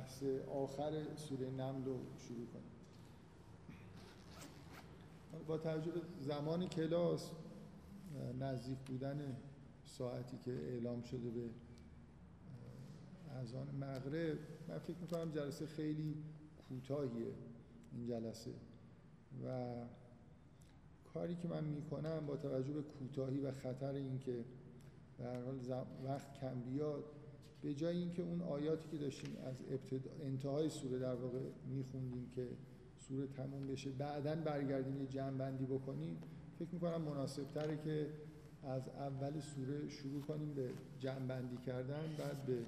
بحث آخر سوره نمل رو شروع کنیم. با توجه به زمان کلاس نزدیک بودن ساعتی که اعلام شده به اذان مغرب من فکر می‌کنم جلسه خیلی کوتاهیه این جلسه. و کاری که من می‌کنم با توجه به کوتاهی و خطر اینکه به هر حال وقت کم بیاد به جای اینکه اون آیاتی که داشتیم از انتهای سوره در واقع میخوندیم که سوره تموم بشه بعدا برگردیم یه جمع بندی بکنیم فکر می‌کنم مناسب تره که از اول سوره شروع کنیم به جمع بندی کردن بعد به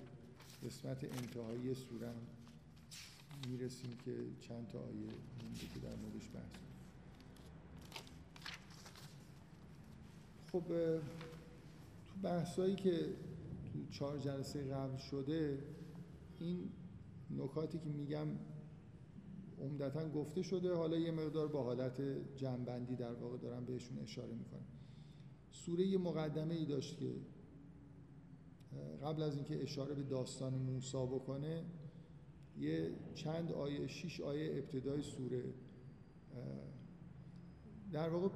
قسمت انتهایی سوره می‌رسیم که چند تا آیه مونده که در موردش بحث خب تو بحثایی که چهار جلسه قبل شده این نکاتی که میگم عمدتا گفته شده. حالا یه مقدار با حالت جنبندی در واقع دارم بهشون اشاره می‌کنم. سوره یه مقدمه ای داشت که قبل از اینکه اشاره به داستان موسی بکنه یه چند آیه شش آیه ابتدای سوره در واقع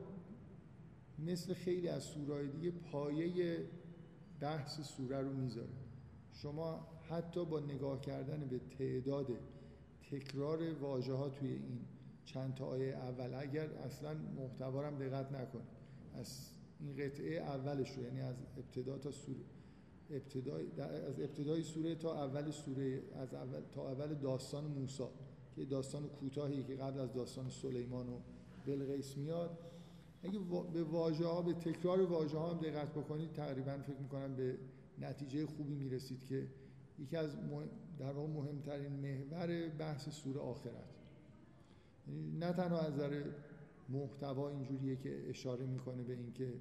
مثل خیلی از سورهای دیگه پایه بحث سوره رو می‌ذاره شما حتی با نگاه کردن به تعداد تکرار واژه ها توی این چند تا آیه اول اگر اصلا محتوارم دقت نکنید. از این قطعه اولش رو یعنی از ابتدا تا سوره ابتدای از ابتدای سوره تا اول سوره از اول تا اول داستان موسی که داستان کوتاهی که قبل از داستان سلیمان و بلقیس میاد. اگه به واژه ها به تکرار واژه ها هم دقت بکنید تقریبا فکر می‌کنم به نتیجه خوبی می‌رسید که یکی از در واقع مهمترین محور بحث سوره آخرت. یعنی نه تنها از نظر محتوا اینجوریه که اشاره می‌کنه به اینکه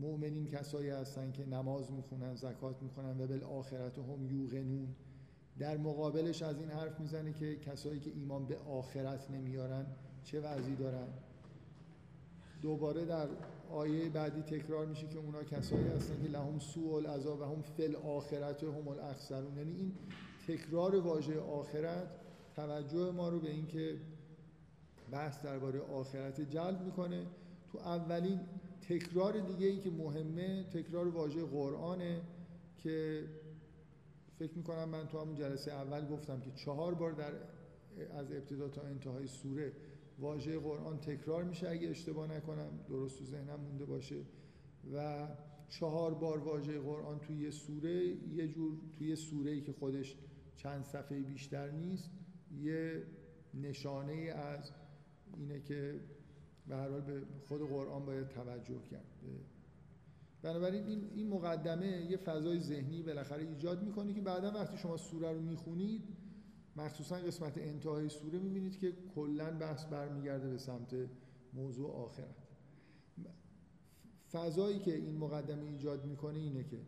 مؤمنین کسایی هستن که نماز می‌خونن زکات می‌خونن و بالآخرت هم یوقنون. در مقابلش از این حرف می‌زنه که کسایی که ایمان به آخرت نمیارن چه وضعی دارن؟ دوباره در آیه بعدی تکرار میشه که اونا کسایی هستن که لهم سوء العذاب و هم فل آخرت هم الاخسرون. یعنی این تکرار واژه آخرت توجه ما رو به اینکه بحث درباره آخرت جلب می‌کنه. تو اولین تکرار دیگه ای که مهمه تکرار واژه قرآنه که فکر می‌کنم من تو همون جلسه اول گفتم که چهار بار در از ابتدا تا انتهای سوره واژه قرآن تکرار میشه اگه اشتباه نکنم درست تو ذهنم مونده باشه. و چهار بار واژه قرآن توی یه سوره یه جور توی یه سوره ای که خودش چند صفحه بیشتر نیست یه نشانه از اینه که به هر حال به خود قرآن باید توجه کرد. بنابراین این این مقدمه یه فضای ذهنی بالاخره ایجاد می‌کنه که بعدا وقتی شما سوره رو می‌خونید مخصوصا قسمت انتهای سوره می‌بینید که کلا بحث برمیگرده به سمت موضوع آخرت فضایی که این مقدمه ایجاد می‌کنه اینه که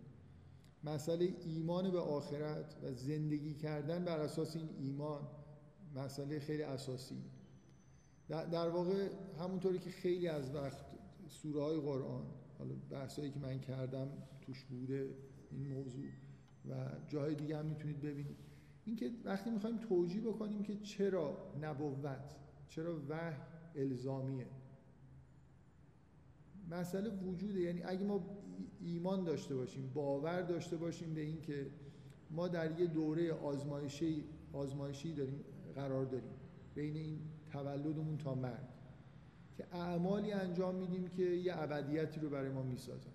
مسئله ایمان به آخرت و زندگی کردن بر اساس این ایمان مسئله خیلی اساسی. در واقع همونطوری که خیلی از وقت سوره های قرآن حالا بحثایی که من کردم توش بوده این موضوع و جای دیگه هم می‌تونید ببینید. اینکه وقتی می‌خوایم توجیه بکنیم که چرا نبوت چرا وحی الزامیه. مسئله وجوده. یعنی اگه ما ایمان داشته باشیم باور داشته باشیم به اینکه ما در یه دوره آزمایشی آزمایشی داریم قرار داریم. بین این تولدمون تا مرگ. که اعمالی انجام میدیم که یه ابدیتی رو برای ما می‌سازن.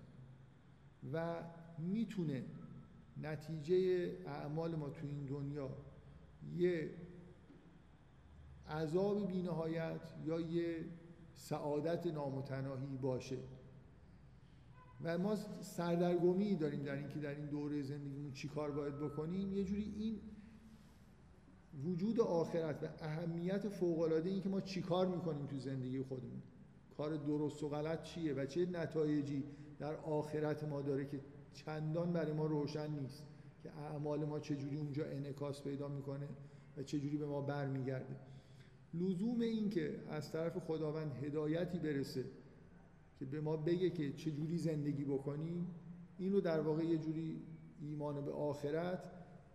و می‌تونه نتیجه اعمال ما تو این دنیا یه عذاب بینهایت یا یه سعادت نامتناهی باشه. و ما سردرگمی داریم در اینکه در این دوره زندگیمون چی کار باید بکنیم. یه جوری این وجود آخرت و اهمیت فوق‌العاده این که ما چیکار می‌کنیم تو زندگی خودمون. کار درست و غلط چیه و چه نتایجی در آخرت ما داره که چندان برای ما روشن نیست که اعمال ما چجوری اونجا انعکاس پیدا می‌کنه و چجوری به ما برمیگرده. لزوم این که از طرف خداوند هدایتی برسه که به ما بگه که چجوری زندگی بکنیم این رو در واقع یه جوری ایمان به آخرت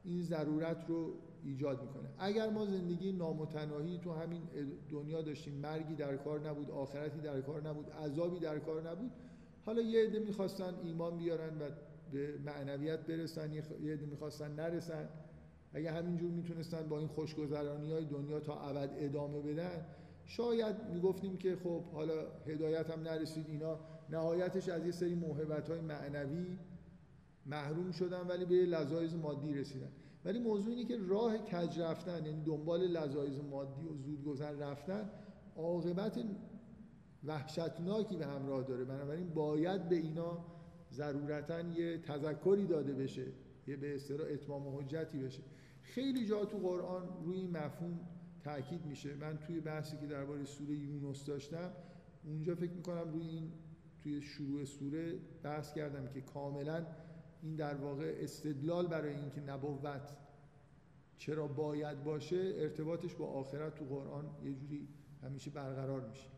این ضرورت رو ایجاد می‌کنه. اگر ما زندگی نامتناهی تو همین دنیا داشتیم مرگی در کار نبود آخرتی در کار نبود عذابی در کار نبود حالا یه عده می‌خواستن ایمان بیارن و به معنویت برسن یه عده می‌خواستن نرسن. اگه همینجور می‌تونستن با این خوشگذرانی های دنیا تا ابد ادامه بدن شاید می‌گفتیم که خب حالا هدایت هم نرسید اینا نهایتش از یه سری موهبت های معنوی محروم شدن ولی به لذایز مادی رسیدن. ولی موضوع اینه که راه کج رفتن یعنی دنبال لذایز مادی و زود گذر رفتن عاقبت وحشتناکی به همراه داره. بنابراین باید به اینا ضرورتا یه تذکری داده بشه یه به اصطلاح اتمام حجتی بشه. خیلی جا تو قرآن روی این مفهوم تاکید میشه. من توی بحثی که درباره سوره یونس داشتم اونجا فکر می‌کنم روی این توی شروع سوره بحث کردم که کاملا این در واقع استدلال برای اینکه نبوت چرا باید باشه ارتباطش با آخرت تو قرآن یه جوری همیشه برقرار میشه.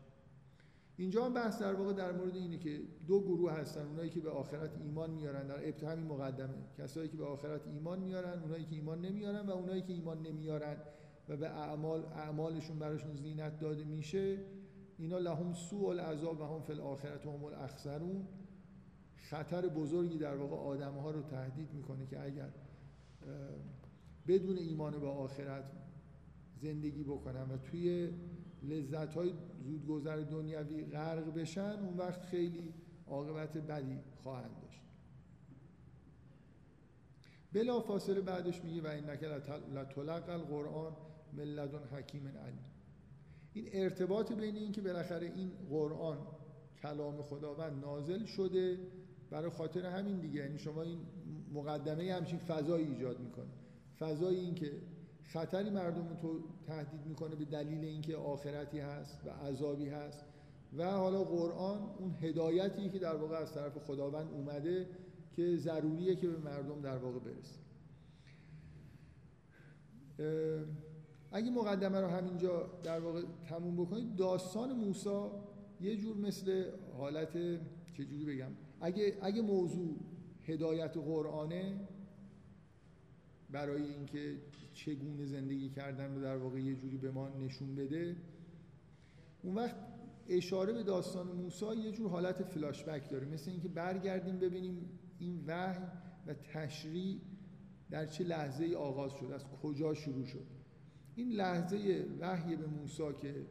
اینجا هم بحث در واقع در مورد اینه که دو گروه هستن اونایی که به آخرت ایمان میارن در ابتدا همین مقدمه. کسایی که به آخرت ایمان میارن اونایی که ایمان نمیارن و اونایی که ایمان نمیارن و به اعمال اعمالشون براشون زینت داده میشه اینا لهم سوء العذاب و هم فی الاخرت هم الاخسرون. خطر بزرگی در واقع آدم ها رو تهدید می‌کنه که اگر بدون ایمان به آخرت زندگی بکنن و توی لذت های زودگذر دنیوی غرق بشن اون وقت خیلی عاقبت بدی خواهند داشت. بلا فاصله بعدش میگه و اینک لطلق القرآن ملدون حکیم علیم. این ارتباط بین این که بالاخره این قرآن کلام خداوند نازل شده برای خاطر همین دیگه. یعنی شما این مقدمه همچین فضایی ایجاد می‌کنه. فضایی این که خطری مردم رو تهدید می‌کنه به دلیل اینکه آخرتی هست و عذابی هست. و حالا قرآن اون هدایتی که در واقع از طرف خداوند اومده که ضروریه که به مردم در واقع برسه. اگه مقدمه رو همینجا در واقع تموم بکنید داستان موسی یه جور مثل حالت چجوری بگم؟ اگه, اگه موضوع هدایت قرآنه برای اینکه چگونه زندگی کردن رو در واقع یه جوری به ما نشون بده. اون وقت اشاره به داستان موسی یه جور حالت فلاشبک داره. مثل اینکه برگردیم ببینیم این وحی و تشریع در چه لحظه ای آغاز شد از کجا شروع شد. این لحظه وحی به موسی که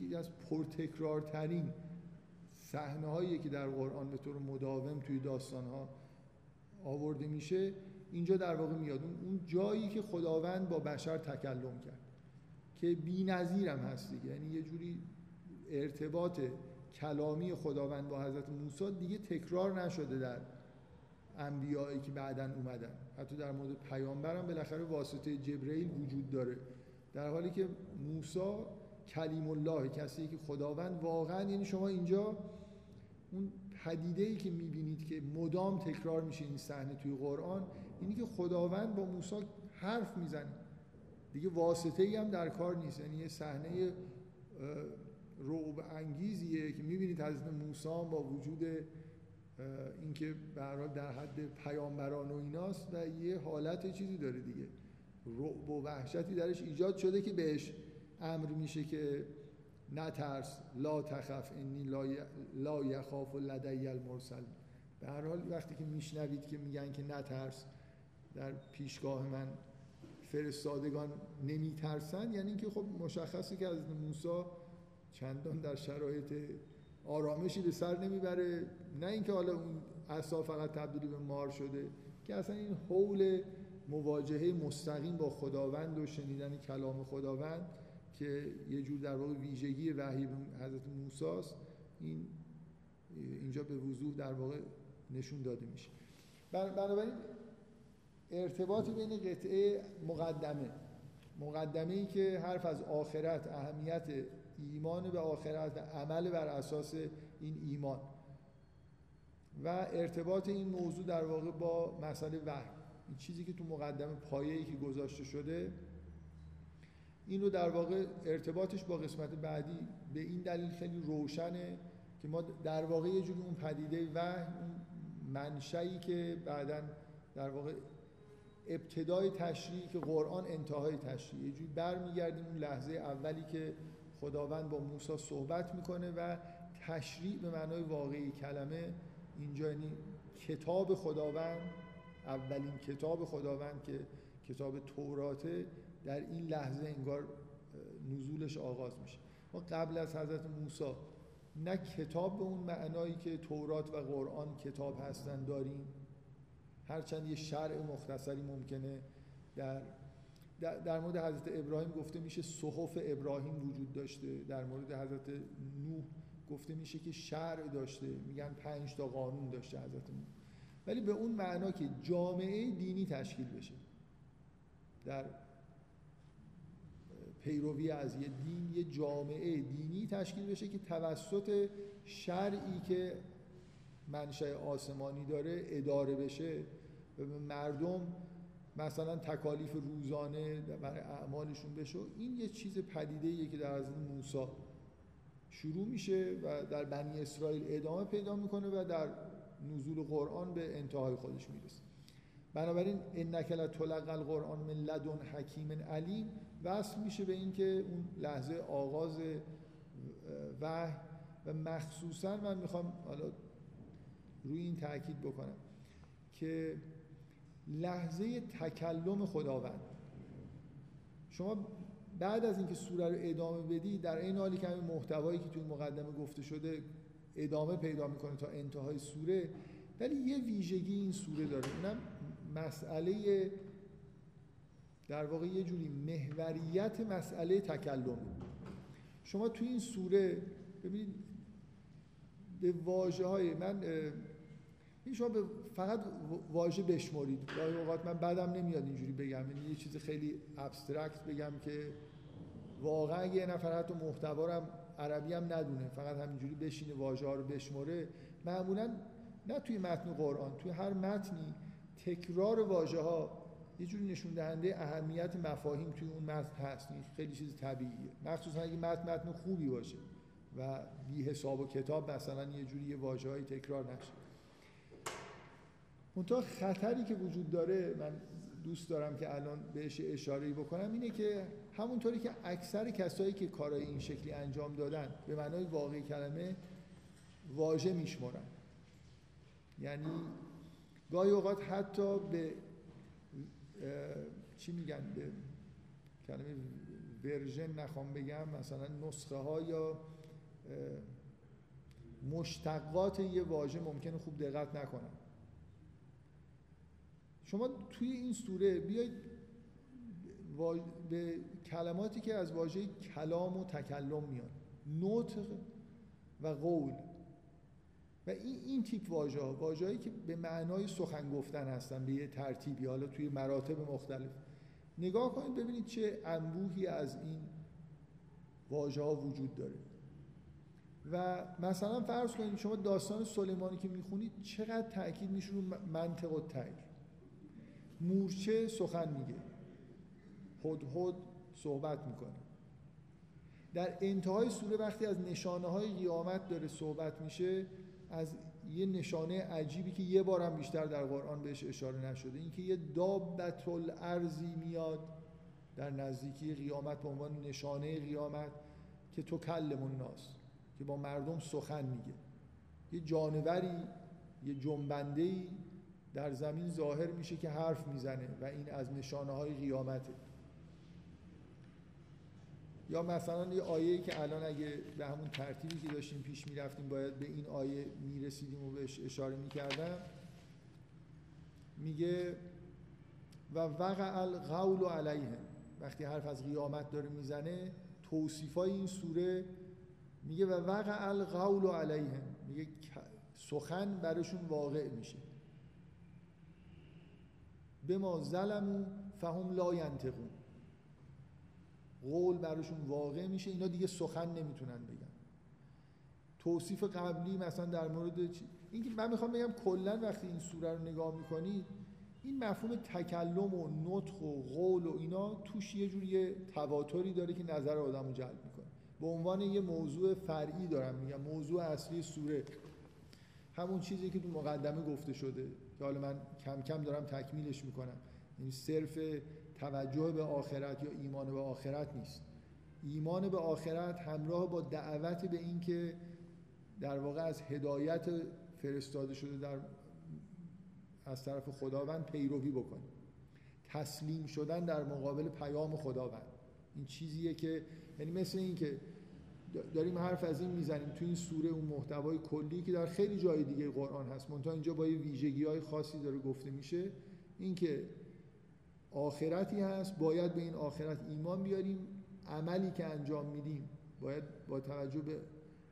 یکی از پرتکرارترین صحنه هایی که در قرآن به طور مداوم توی داستان ها آورده میشه اینجا در واقع میاد. اون جایی که خداوند با بشر تکلم کرد. که بی هم هست دیگه. یعنی یه جوری ارتباط کلامی خداوند با حضرت موسی دیگه تکرار نشده در انبیایی که بعدا اومدن. حتی در مورد پیامبرم بالاخره واسطه جبرئیل وجود داره. در حالی که موسی کلیم الله کسی که خداوند واقعا یعنی شما اینجا اون پدیده ای که می‌بینید که مدام تکرار میشه این صحنه توی قرآن اینی که خداوند با موسی حرف می‌زنه. دیگه واسطه ای هم در کار نیست. یعنی یه صحنه رعب انگیزیه که می‌بینید حضرت موسی با وجود اینکه به در حد پیامبران و ایناست و یه حالت چیزی داره دیگه. رعب و وحشتی درش ایجاد شده که بهش امر میشه که نترس لا تخف انی لا یخاف لدی المرسل. به هر حال وقتی که میشنوید که میگن که نترس در پیشگاه من فرستادگان نمیترسن؟ یعنی اینکه خب مشخصه که از موسی چندان در شرایط آرامشی به سر نمی‌بره. نه اینکه حالا اون عصا فقط تبدیل به مار شده که اصلا این حول مواجهه مستقیم با خداوند و شنیدن کلام خداوند که یه جور در واقع ویژگی وحی حضرت موسی این اینجا به وضوح در واقع نشون داده میشه. بنابراین ارتباط بین قطعه مقدمه. مقدمه ای که حرف از آخرت اهمیت ایمان به آخرت عمل بر اساس این ایمان. و ارتباط این موضوع در واقع با مسئله وحی. این چیزی که تو مقدمه پایه‌ای که گذاشته شده این رو در واقع ارتباطش با قسمت بعدی به این دلیل خیلی روشنه که ما در واقع یه جوری اون پدیده وحی اون منشایی که بعدا در واقع ابتدای تشریع که قرآن انتهای تشریع یه جوری برمیگردیم اون لحظه اولی که خداوند با موسی صحبت می‌کنه و تشریع به معنای واقعی کلمه اینجا یعنی کتاب خداوند اولین کتاب خداوند که کتاب توراته در این لحظه انگار نزولش آغاز میشه. ما قبل از حضرت موسی نه کتاب به اون معنایی که تورات و قرآن کتاب هستن داریم هرچند یه شرع مختصری ممکنه در در مورد حضرت ابراهیم گفته میشه صحف ابراهیم وجود داشته. در مورد حضرت نوح گفته میشه که شرع داشته. میگن پنج تا قانون داشته حضرت نوح. ولی به اون معنا که جامعه دینی تشکیل بشه. در پیروی از یه دین یه جامعه دینی تشکیل بشه که توسط شرعی که منشأ آسمانی داره اداره بشه. مردم مثلا تکالیف روزانه برای اعمالشون بشه. این یه چیز پدیده که در از موسی شروع میشه و در بنی اسرائیل ادامه پیدا می‌کنه و در نزول قرآن به انتهای خودش می‌رسه. بنابراین انک لتلق القرآن من لدن حکیم علیم. وصل میشه به اینکه اون لحظه آغاز وحی و مخصوصا من می‌خوام حالا روی این تاکید بکنم که لحظه تکلم خداوند. شما بعد از اینکه سوره رو ادامه بدی در این حالی که همین محتوایی که توی مقدمه گفته شده ادامه پیدا می‌کنه تا انتهای سوره ولی یه ویژگی این سوره داره. اونم مسئله در واقع یه جوری محوریت مسئله تکلم. شما توی این سوره ببینید به واژه های من این شما فقط واژه بشمرید. گاهی اوقات من بعدم نمیاد اینجوری بگم. یعنی یه چیز خیلی ابسترکت بگم که واقعا یه نفر حتی محتوا هم عربی هم ندونه فقط همینجوری بشینه واژه ها رو بشمره معمولا نه توی متن قرآن توی هر متنی تکرار واژه ها یه جوری نشون دهنده اهمیت مفاهیم توی اون متن هست. این خیلی چیز طبیعیه. مخصوصا اگه متن متن خوبی باشه و بی حساب و کتاب مثلا یه جوری یه واژه‌ای تکرار نشه. منتها خطری که وجود داره من دوست دارم که الان بهش اشاره بکنم اینه که همونطوری که اکثر کسایی که کارهای این شکلی انجام دادن به معنای واقعی کلمه واژه میشمرن یعنی گاهی اوقات حتی به چی میگن؟ به کلمه ورژن نخوام بگم مثلا نسخه ها یا مشتقات یه واژه ممکنه خوب دقت نکنن. شما توی این سوره بیاید به کلماتی که از واژه کلام و تکلم میاد. نطق و قول. و این این تیپ واژه ها واژه‌ای که به معنای سخن گفتن هستن به یه ترتیبی حالا توی مراتب مختلف. نگاه کنید ببینید چه انبوهی از این واژه ها وجود داره. و مثلا فرض کنید شما داستان سلیمانی که می‌خونید چقدر تاکید میشه رو منطق و تایید مورچه سخن میگه. هد صحبت می‌کنه. در انتهای سوره وقتی از نشانه های قیامت داره صحبت میشه از یه نشانه عجیبی که یه بارم بیشتر در قرآن بهش اشاره نشده اینکه یه دابت الارضی میاد در نزدیکی قیامت به عنوان نشانه قیامت که تو کلم الناس که با مردم سخن میگه. یه جانوری یه جنبندهی در زمین ظاهر میشه که حرف می‌زنه و این از نشانه های قیامته. یا مثلا یه آیه‌ای که الان اگه به همون ترتیبی که داشتیم پیش می‌رفتیم باید به این آیه می‌رسیدیم و بهش اشاره می‌کردم میگه و وقع القول علیهم وقتی حرف از قیامت داره می‌زنه توصیفای این سوره میگه و وقع القول علیهم میگه سخن براشون واقع میشه. به ما ظلمو فهم لا ینتقون قول براشون واقع میشه اینا دیگه سخن نمی‌تونن بگن. توصیف قبلی مثلا در مورد اینکه من می‌خوام بگم کلا وقتی این سوره رو نگاه می‌کنید این مفهوم تکلم و نطق و قول و اینا توش یه جوری تواتری داره که نظر آدم جلب می‌کنه. به عنوان یه موضوع فرعی دارم میگم موضوع اصلی سوره. همون چیزی که تو مقدمه گفته شده. که حالا من کم کم دارم تکمیلش می‌کنم. یعنی صرف توجه به آخرت یا ایمان به آخرت نیست. ایمان به آخرت همراه با دعوت به اینکه در واقع از هدایت فرستاده شده در از طرف خداوند پیروی بکنیم تسلیم شدن در مقابل پیام خداوند. این چیزیه که یعنی مثل این که داریم حرف از این می‌زنیم تو این سوره اون محتوای کلی که در خیلی جای دیگه قرآن هست. منتها اینجا با یه ویژگی های خاصی داره گفته میشه. اینکه آخرتی هست باید به این آخرت ایمان بیاریم. عملی که انجام میدیم باید با توجه به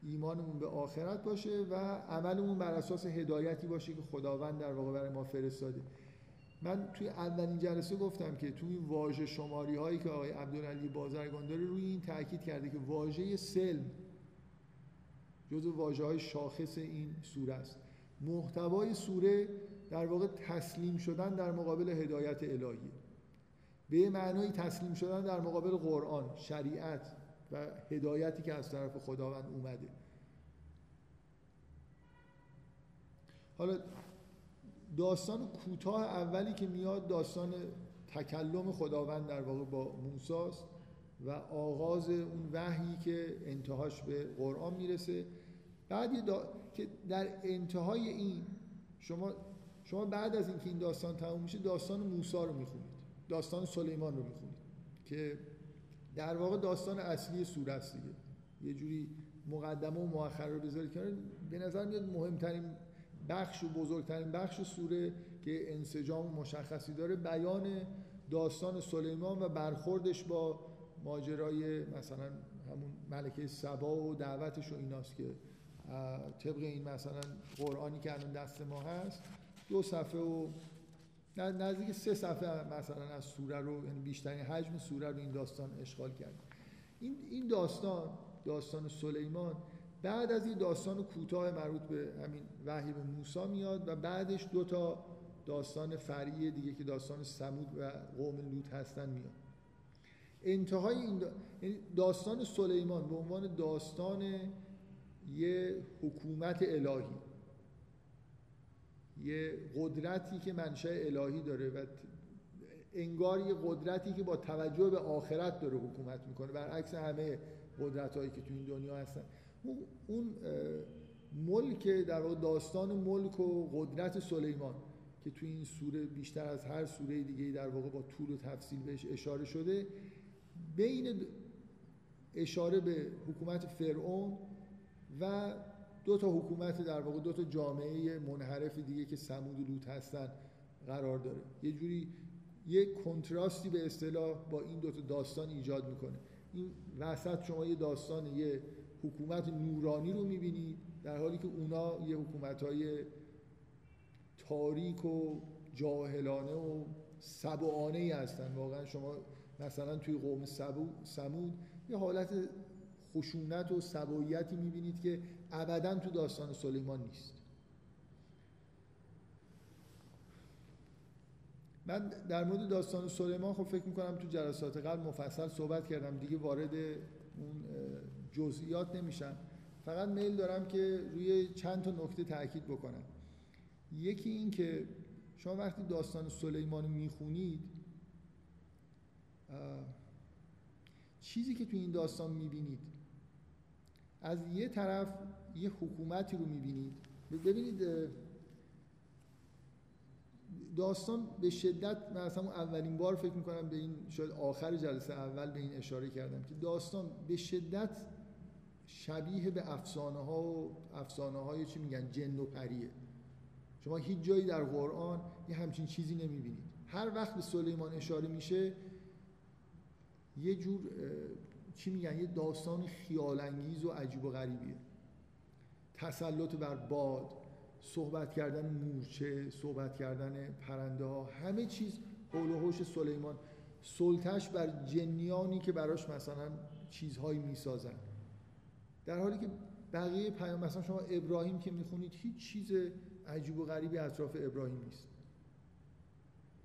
ایمانمون به آخرت باشه و عملمون بر اساس هدایتی باشه که خداوند در واقع برای ما فرستاده. من توی اولین جلسه گفتم که توی واژه شماری هایی که آقای عبدالعلی بازرگان داره روی این تاکید کرده که واژه سلم جز واژه های شاخص این سوره است. محتوای سوره در واقع تسلیم شدن در مقابل هدایت الهی. به معنای تسلیم شدن در مقابل قرآن شریعت و هدایتی که از طرف خداوند اومده. حالا داستان کوتاه اولی که میاد داستان تکلم خداوند در واقع با موساست و آغاز اون وحیی که انتهاش به قرآن می‌رسه. بعد که در انتهای این شما شما بعد از اینکه این داستان تموم میشه داستان موسی رو می‌خونید. داستان سلیمان رو می‌خونید که در واقع داستان اصلی سوره است دیگه. یه جوری مقدمه و مؤخر رو بذارید کنار. به نظر میاد مهمترین بخش و بزرگترین بخش سوره که انسجام مشخصی داره بیان داستان سلیمان و برخوردش با ماجرای مثلا همون ملکه سبا و دعوتش و ایناست که طبق این مثلا قرآنی که الان دست ما هست دو صفحه و نزدیک سه صفحه مثلا از سوره رو یعنی بیشترین حجم سوره رو این داستان اشغال کرد. این این داستان داستان سلیمان بعد از این داستان کوتاه مربوط به همین وحی به موسی میاد و بعدش دو تا داستان فرعی دیگه که داستان سمود و قوم لوط هستن میاد. انتهای این یعنی داستان سلیمان به عنوان داستان یه حکومت الهی. یه قدرتی که منشأ الهی داره و انگار یه قدرتی که با توجه به آخرت داره حکومت می‌کنه. برعکس همه قدرت هایی که تو این دنیا هستن. اون ملک در داستان ملک و قدرت سلیمان که تو این سوره بیشتر از هر سوره دیگه در واقع با طول و تفصیل بهش اشاره شده بین اشاره به حکومت فرعون و دو تا حکومت در واقع دو تا جامعه منحرف دیگه که سمود و لوط هستن قرار داره. یه جوری یه کنتراستی به اصطلاح با این دو تا داستان ایجاد می‌کنه. این وسط شما یه داستان یه حکومت نورانی رو می‌بینید در حالی که اونا یه حکومت های تاریک و جاهلانه و سبعانه ای هستن. واقعا شما مثلا توی قوم سمود یه حالت خشونت و سباییتی می‌بینید که ابدا تو داستان سلیمان نیست. من در مورد داستان سلیمان خب فکر می‌کنم تو جلسات قبل مفصل صحبت کردم دیگه وارد اون جزئیات نمیشم فقط میل دارم که روی چند تا نکته تاکید بکنم. یکی این که شما وقتی داستان سلیمان رو می‌خونید چیزی که تو این داستان می‌بینید از یه طرف یه حکومتی رو می‌بینید. ببینید داستان به شدت من اصلا اولین بار فکر می‌کنم به این شاید آخر جلسه اول به این اشاره کردم که داستان به شدت شبیه به افسانه ها و افسانه های چی میگن جن و پریه. شما هیچ جایی در قرآن یه همچین چیزی نمی‌بینید. هر وقت به سلیمان اشاره میشه یه جور چی میگن یه داستان خیالانگیز و عجیب و غریبیه. تسلط بر باد صحبت کردن مورچه صحبت کردن پرنده ها همه چیز قول و حوش سلیمان. سلطش بر جنیانی که براش مثلا چیزهایی می‌سازن. در حالی که بقیه پیام مثلا شما ابراهیم که می‌خونید هیچ چیز عجیب و غریبی اطراف ابراهیم نیست.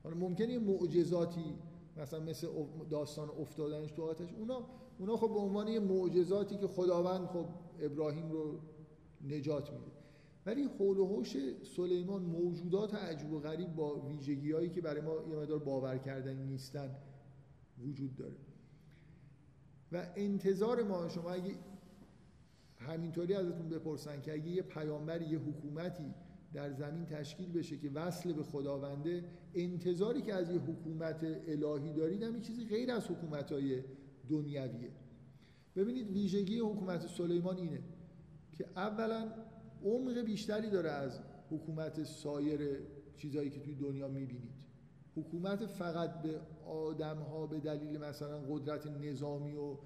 حالا ممکنه یه معجزاتی مثلا مثل داستان افتادنش تو آتش اونا اونا خب به عنوان یه معجزاتی که خداوند خب ابراهیم رو نجات میده. ولی حول و حوش سلیمان موجودات عجب و غریب با ویژگی هایی که برای ما یه مدار باور کردنی نیستن وجود داره. و انتظار ما شما اگه همینطوری ازتون بپرسن که اگه یه پیامبر یه حکومتی در زمین تشکیل بشه که وصل به خداونده انتظاری که از یه حکومت الهی دارید هم چیزی غیر از حکومت های دنیویه. ببینید ویژگی حکومت سلیمان اینه که اولا عمق بیشتری داره از حکومت سایر چیزهایی که توی دنیا می‌بینید. حکومت فقط به آدم ها به دلیل مثلا قدرت نظامی و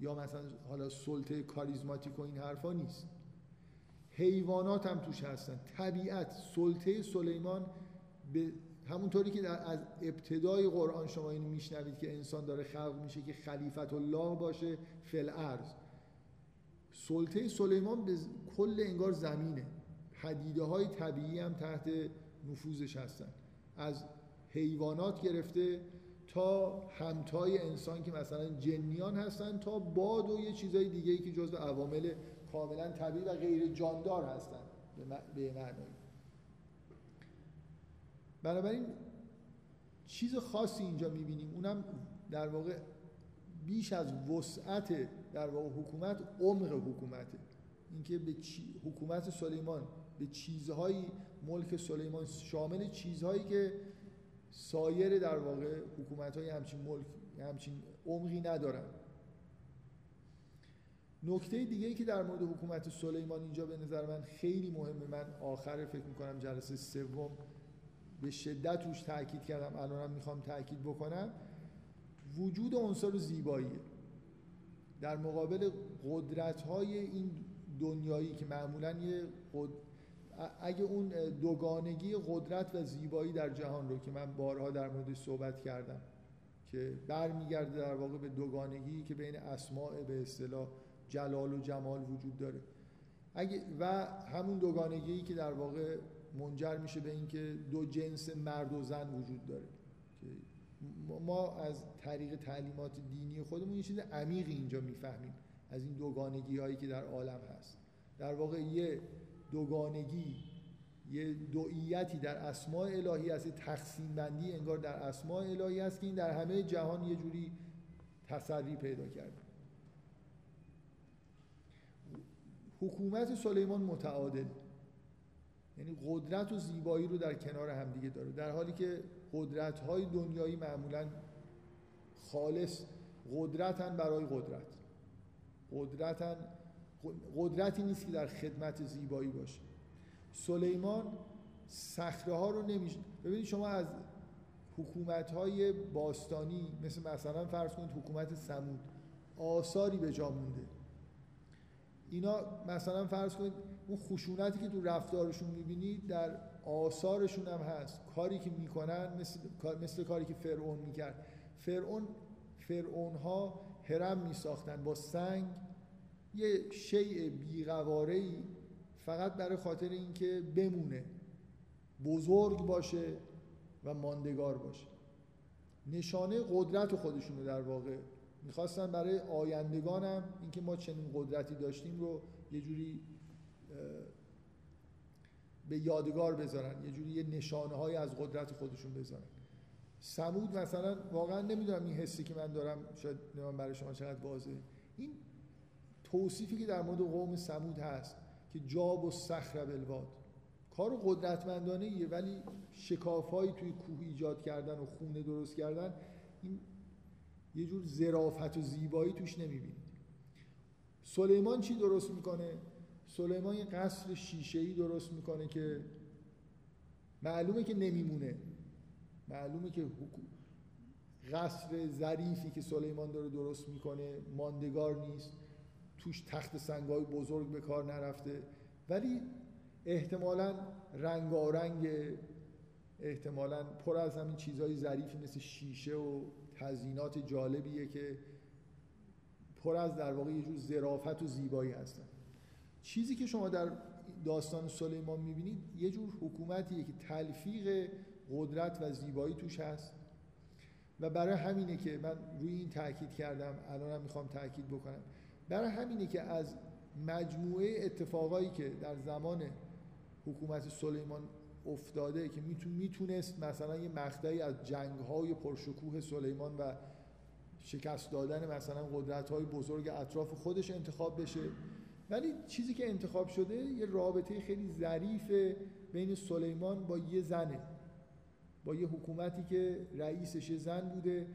یا مثلا حالا سلطه کاریزماتیک و این حرفا نیست. حیوانات هم توش هستن. طبیعت سلطه سلیمان به همونطوری که در از ابتدای قرآن شما اینو میشنوید که انسان داره خلق میشه که خلیفت الله باشه فل ارز سلطه سلیمان به کل انگار زمینه. پدیده های طبیعی هم تحت نفوذش هستن. از حیوانات گرفته تا همتای انسان که مثلا جنیان هستن تا باد و یه چیزای دیگه ای که جزو عوامل کاملا طبیعی و غیر جاندار هستن. به معنی بنابراین چیز خاصی اینجا می‌بینیم. اونم در واقع بیش از وسعت در واقع حکومت عمق حکومته اینکه به حکومت سلیمان به چیزهایی ملک سلیمان شامل چیزهایی که سایر در واقع حکومت های همچین ملک همچین عمقی ندارن. نکته دیگه ای که در مورد حکومت سلیمان اینجا به نظر من خیلی مهمه من آخر فکر می‌کنم جلسه سوم به شدت روش تاکید کردم الانم می‌خوام تاکید بکنم وجود عنصر زیبایی در مقابل قدرت های این دنیایی که معمولا یه اگه اون دوگانگی قدرت و زیبایی در جهان رو که من بارها در مورد صحبت کردم که برمیگرده در واقع به دوگانگی که بین اسماع به اصطلاح جلال و جمال وجود داره. اگه و همون دوگانگی که در واقع منجر میشه به اینکه دو جنس مرد و زن وجود داره. که ما از طریق تعلیمات دینی خودمون یه چیز عمیقی اینجا می‌فهمیم از این دوگانگی هایی که در عالم هست. در واقع یه دوگانگی یه دوئیتی در اسماع الهی هست تقسیم بندی انگار در اسماع الهی هست که این در همه جهان یه جوری تسری پیدا کرده. حکومت سلیمان متعادل یعنی قدرت و زیبایی رو در کنار همدیگه داره در حالی که قدرت های دنیایی معمولا خالص قدرتن برای قدرت قدرتن قدرتی نیست که در خدمت زیبایی باشه. سلیمان صخره ها رو نمیشه ببینید شما از حکومت های باستانی مثل مثلا فرض کنید حکومت سمود آثاری به جا مونده. اینا مثلا فرض کنید اون خشونتی که تو رفتارشون می‌بینید در آثارشون هم هست. کاری که می‌کنن مثل, مثل کاری که فرعون می‌کرد. فرعون فرعون ها هرم میساختن با سنگ یه شیء بیقواره فقط برای خاطر اینکه بمونه بزرگ باشه و ماندگار باشه. نشانه قدرت خودشونو در واقع می‌خواستن برای آیندگانم اینکه ما چنین قدرتی داشتیم رو یه جوری به یادگار بذارن یه جوری یه نشانه های از قدرت خودشون بذارن. سمود مثلا واقعا نمی‌دونم این حسی که من دارم شاید برای شما چقدر این توصیفی که در مورد قوم سمود هست که جاب و صخر بلواد. کار قدرتمندانه ایه ولی شکافهایی توی کوه ایجاد کردن و خونه درست کردن این یه جور زرافت و زیبایی توش نمی‌بینید. سلیمان چی درست می‌کنه؟ سلیمان یه قصر شیشه‌ای درست می‌کنه که معلومه که نمیمونه. معلومه که قصر ظریفی که سلیمان داره درست می‌کنه ماندگار نیست. توش تخت سنگای بزرگ به کار نرفته. ولی احتمالا رنگارنگ احتمالا پر از همین چیزهای ظریفی مثل شیشه و تزینات جالبیه که پر از در واقع یه جور ظرافت و زیبایی هستن. چیزی که شما در داستان سلیمان می‌بینید یه جور حکومتیه که تلفیق قدرت و زیبایی توش هست. و برای همینه که من روی این تاکید کردم الانم می‌خوام تاکید بکنم. برای همینه که از مجموعه اتفاقایی که در زمان حکومت سلیمان افتاده که می‌تونست مثلا یه مقطعی از جنگ های پرشکوه سلیمان و شکست دادن مثلا قدرت های بزرگ اطراف خودش انتخاب بشه. ولی چیزی که انتخاب شده یه رابطه خیلی ظریف بین سلیمان با یه زنه با یه حکومتی که رئیسش زن بوده.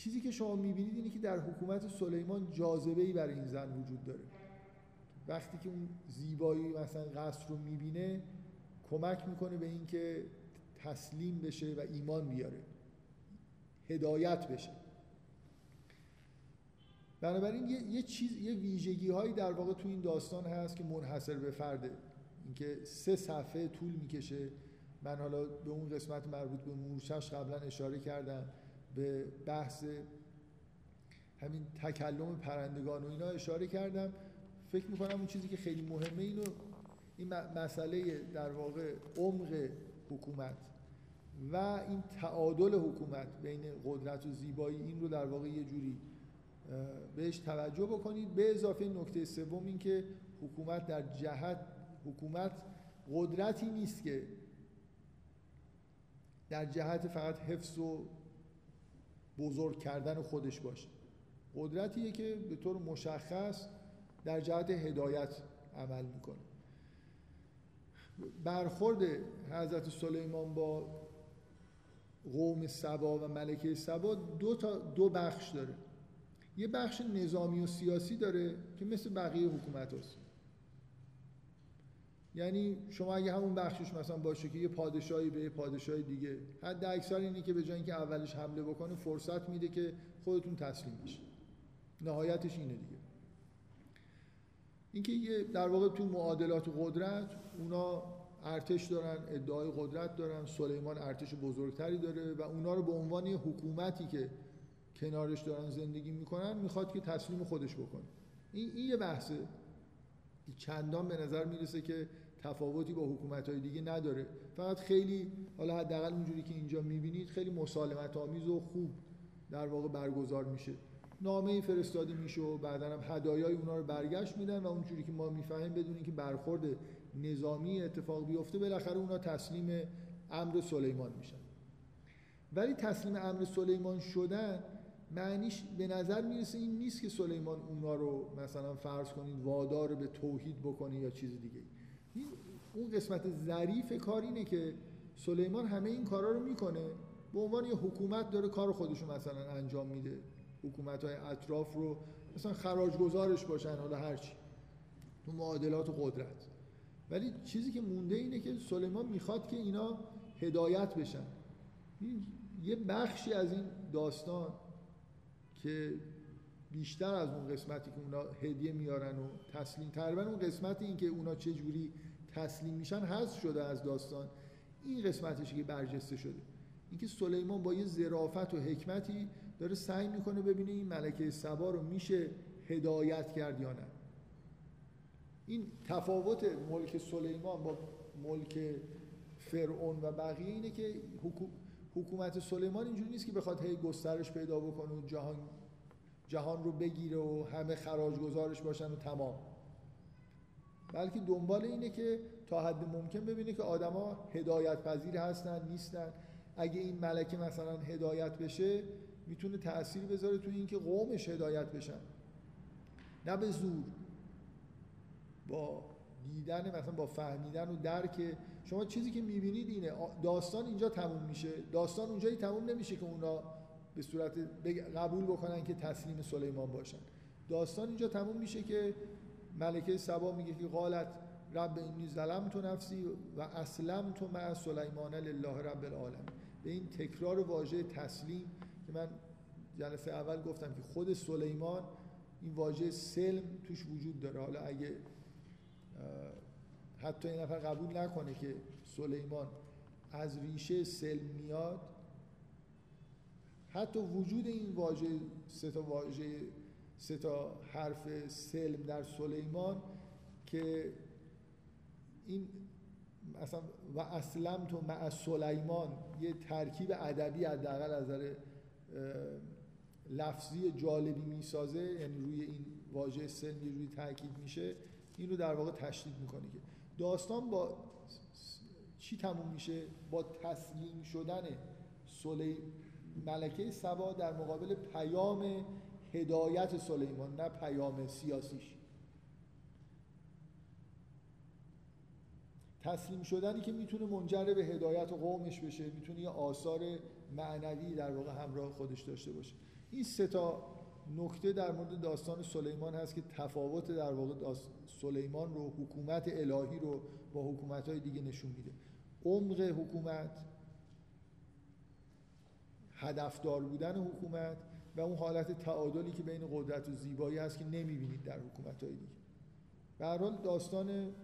چیزی که شما می‌بینید اینه که در حکومت سلیمان جاذبه ای برای این زن وجود داره. وقتی که اون زیبایی مثلا قصر رو می‌بینه کمک می‌کنه به اینکه تسلیم بشه و ایمان بیاره. هدایت بشه. بنابراین یه, یه چیز یه ویژگی هایی در واقع تو این داستان هست که منحصر به فرده اینکه سه صفحه طول می‌کشه. من حالا به اون قسمت مربوط به مورچش قبلا اشاره کردم. به بحث همین تکلم پرندگان و اینا اشاره کردم. فکر می‌کنم اون چیزی که خیلی مهمه اینو این مسئله در واقع عمق حکومت و این تعادل حکومت بین قدرت و زیبایی این رو در واقع یه جوری بهش توجه بکنید. به اضافه نکته سوم این که حکومت در جهت حکومت قدرتی نیست که در جهت فقط حفظ و بزرگ کردن خودش باشه. قدرتیه که به طور مشخص در جهت هدایت عمل می‌کنه. برخورد حضرت سلیمان با قوم سبا و ملکه سبا دو, تا دو بخش داره. یه بخش نظامی و سیاسی داره که مثل بقیه حکومت هست. یعنی شما اگه همون بخشش مثلا باشه که یه پادشاهی به یه پادشاه دیگه حد اکثر اینه که به جای اینکه اولش حمله بکنه فرصت میده که خودتون تسلیم بشه نهایتش اینه دیگه. اینکه یه در واقع تو معادلات قدرت اونا ارتش دارن ادعای قدرت دارن سلیمان ارتش بزرگتری داره و اونا رو به عنوان یه حکومتی که کنارش دارن زندگی می‌کنن می‌خواد که تسلیم خودش بکنه. این, این یه بحثه. چندان به نظر می‌رسه که تفاوتی با حکومت های دیگه نداره. فقط خیلی حالا حداقل اونجوری که اینجا می‌بینید خیلی مسالمت آمیز و خوب در واقع برگزار میشه. نامه فرستاده میشه و بعدا هم هدایای اونا رو برگشت میدن و اونجوری که ما می‌فهمیم بدون که برخورد نظامی اتفاق بیفته بالاخره اونا تسلیم امر سلیمان میشن. ولی تسلیم امر سلیمان شدن معنیش به نظر می‌رسه این نیست که سلیمان اونا رو مثلا فرض کنید وادار به توحید بکنه یا چیز دیگه این اون قسمت ظریف کار اینه که سلیمان همه این کارا رو می‌کنه به عنوان یه حکومت داره کار خودشو مثلا انجام میده. حکومت های اطراف رو مثلا خراج گذارش باشن حالا هرچی تو معادلات و قدرت. ولی چیزی که مونده اینه که سلیمان می‌خواد که اینا هدایت بشن. یه بخشی از این داستان که بیشتر از اون قسمتی که اونا هدیه میارن و تسلیم تقریبا اون قسمتی این که اونا چه جوری تسلیم میشن حذف شده از داستان. این قسمتش که برجسته شده. اینکه سلیمان با یه ظرافت و حکمتی داره سعی می‌کنه ببینه این ملکه سبا رو میشه هدایت کرد یا نه. این تفاوت ملک سلیمان با ملک فرعون و بقیه اینه که حکومت سلیمان اینجوری نیست که بخواد هی گسترش پیدا بکنه و جهان جهان رو بگیره و همه خراج گذارش باشن و تمام. بلکه دنبال اینه که تا حد ممکن ببینه که آدما هدایت پذیر هستن نیستن. اگه این ملکه مثلا هدایت بشه می‌تونه تأثیر بذاره تو اینکه قومش هدایت بشن. نه به زور. با دیدن مثلا با فهمیدن و درک شما چیزی که می‌بینید اینه داستان اینجا تموم میشه. داستان اونجایی تموم نمیشه که اونا به صورت قبول بکنن که تسلیم سلیمان باشن. داستان اینجا تموم میشه که ملکه سبا میگه که قالت رب اینی ظلم تو نفسی و اسلم تو مع سلیمان لله رب العالم به این تکرار واژه تسلیم که من جلسه اول گفتم که خود سلیمان این واژه سلم توش وجود داره. حالا اگه حتی این نفر قبول نکنه که سلیمان از ریشه سلم میاد. حتی وجود این واژه سه تا واژه سه تا حرف سلم در سلیمان که این مثلا و اسلم تو مع سلیمان یه ترکیب ادبی حداقل از نظر لفظی جالبی می‌سازه. یعنی روی این واژه سلم یه جوری تاکید میشه. این رو در واقع تشدید می‌کنه که داستان با چی تموم میشه؟ با تسلیم شدن سلی ملکه سبا در مقابل پیام هدایت سلیمان نه پیام سیاسیش. تسلیم شدنی که می‌تونه منجر به هدایت قومش بشه می‌تونه یه آثار معنوی در واقع همراه خودش داشته باشه. این سه تا نکته در مورد داستان سلیمان هست که تفاوت در واقع سلیمان رو حکومت الهی رو با حکومت های دیگه نشون میده. عمق حکومت هدفدار بودن حکومت و اون حالت تعادلی که بین قدرت و زیبایی هست که نمی‌بینید در حکومت های دیگه. به حال داستان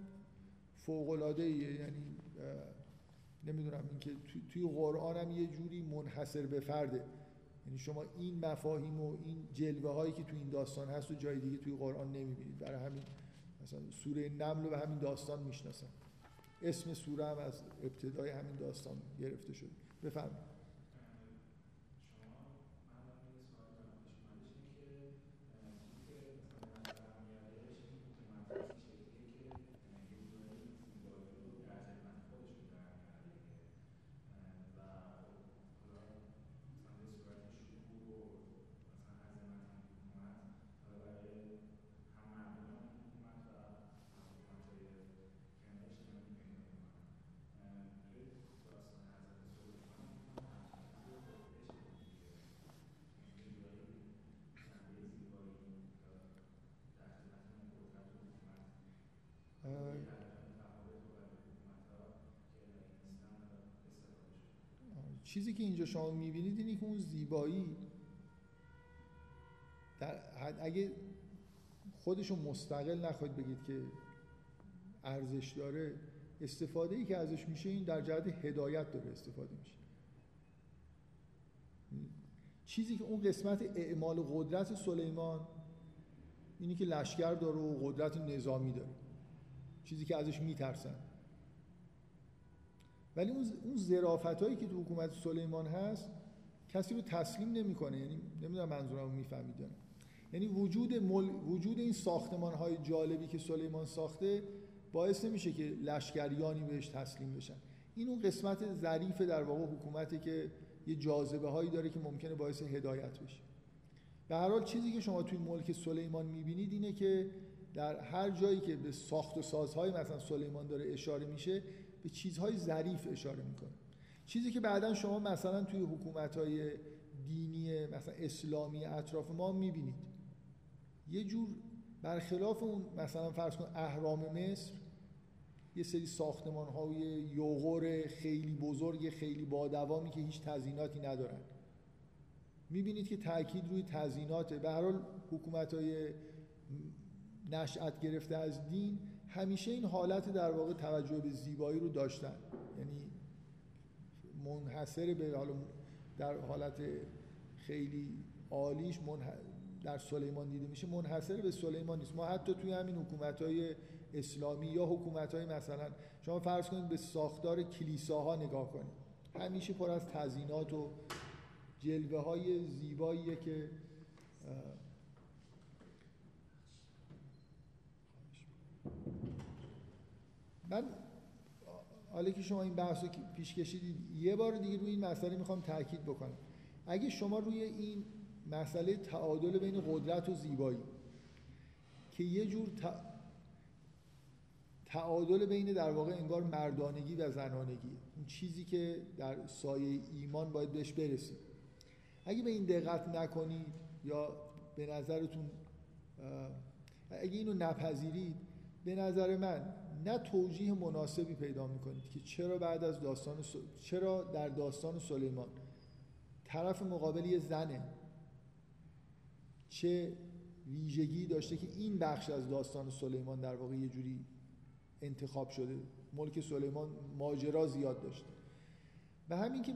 فوق العاده یعنی نمی‌دونم اینکه توی قرآن هم یه جوری منحصر به فرده. یعنی شما این مفاهیم و این جلوه هایی که توی این داستان هست و جای دیگه توی قرآن نمی‌بینید. برای همین مثلا سوره نمل رو به همین داستان می‌شناسن اسم سوره هم از ابتدای همین داستان گرفته شده. بفرمایید. چیزی که اینجا شما می‌بینید اینه که اون زیبایی در اگه خودشو مستقل نخواهید بگید که ارزش داره استفاده ای که ازش میشه این در جهت هدایت داره استفاده میشه. چیزی که اون قسمت اعمال قدرت سلیمان اینی که لشکر داره و قدرت نظامی داره. چیزی که ازش میترسن. ولی اون اون که تو حکومت سلیمان هست کسی رو تسلیم نمی‌کنه. یعنی نمی‌دونم منظورم می‌فهمید یعنی وجود مل... وجود این ساختمان های جالبی که سلیمان ساخته باعث نمیشه که لشکریانی بهش تسلیم بشن. این اون قسمت ظریف در واقع حکومتی که یه جاذبه هایی داره که ممکنه باعث هدایت بشه. به هر حال چیزی که شما توی ملک سلیمان می‌بینید اینه که در هر جایی که به ساخت و سازهای مثلا سلیمان داره اشاره میشه به چیزهای ظریف اشاره می‌کنه. چیزی که بعدا شما مثلا توی حکومتهای دینی مثلا اسلامی اطراف ما می‌بینید. یه جور برخلاف اون مثلا فرض کن اهرام مصر یه سری ساختمان های یوغور خیلی بزرگ خیلی با دوامی که هیچ تزیناتی ندارن. می‌بینید که تاکید روی تزیناته به هر حال حکومت های نشأت گرفته از دین همیشه این حالت در واقع توجه به زیبایی رو داشتن. یعنی منحصر به حالا در حالت خیلی عالیش در سلیمان دیده میشه منحصر به سلیمان نیست. ما حتی توی همین حکومت های اسلامی یا حکومت های مثلا شما فرض کنید به ساختار کلیساها نگاه کنید. همیشه پر از تزینات و جلوه های زیباییه که من حالا که شما این بحث رو پیش کشیدید یه بار دیگه روی این مسئله می‌خوام تاکید بکنم. اگه شما روی این مسئله تعادل بین قدرت و زیبایی که یه جور تعادل بین در واقع انگار مردانگی و زنانگی اون چیزی که در سایه ایمان باید بهش برسید اگه به این دقت نکنید یا به نظرتون اگه اینو نپذیرید به نظر من نه توجیه مناسبی پیدا می‌کنید که چرا بعد از داستان چرا در داستان سلیمان طرف مقابل یه زنه چه ویژگی داشته که این بخش از داستان سلیمان در واقع یه جوری انتخاب شده؟ ملک سلیمان ماجرا زیاد داشته. و همین که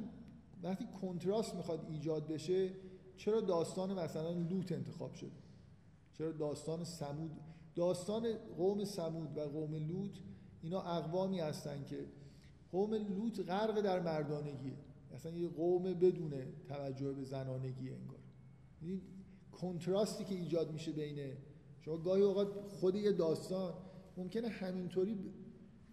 وقتی کنتراست می‌خواد ایجاد بشه چرا داستان مثلا لوت انتخاب شده؟ چرا داستان سمود داستان قوم سمود و قوم لوط اینا اقوامی هستن که قوم لوط غرق در مردانگیه. اصلا یه قوم بدون توجه به زنانگی انگار. این کنتراستی که ایجاد میشه بین شما گاهی اوقات خود یه داستان ممکنه همینطوری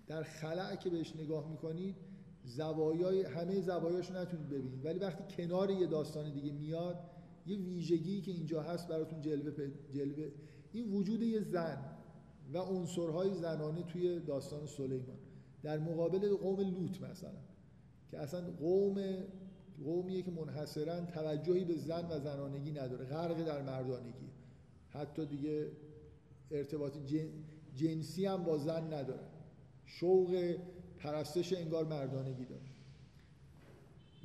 در خلع که بهش نگاه می‌کنید زوایای همه زوایاشو نتونید ببینید. ولی وقتی کنار یه داستان دیگه میاد یه ویژگی که اینجا هست براتون جلوه جلوه این وجود یه زن و عنصرهای زنانه توی داستان سلیمان. در مقابل قوم لوط مثلا که اصلا قوم قومیه که منحصرا توجهی به زن و زنانگی نداره غرق در مردانگی. حتی دیگه ارتباط جنسی هم با زن نداره. شوق پرستش انگار مردانگی داره.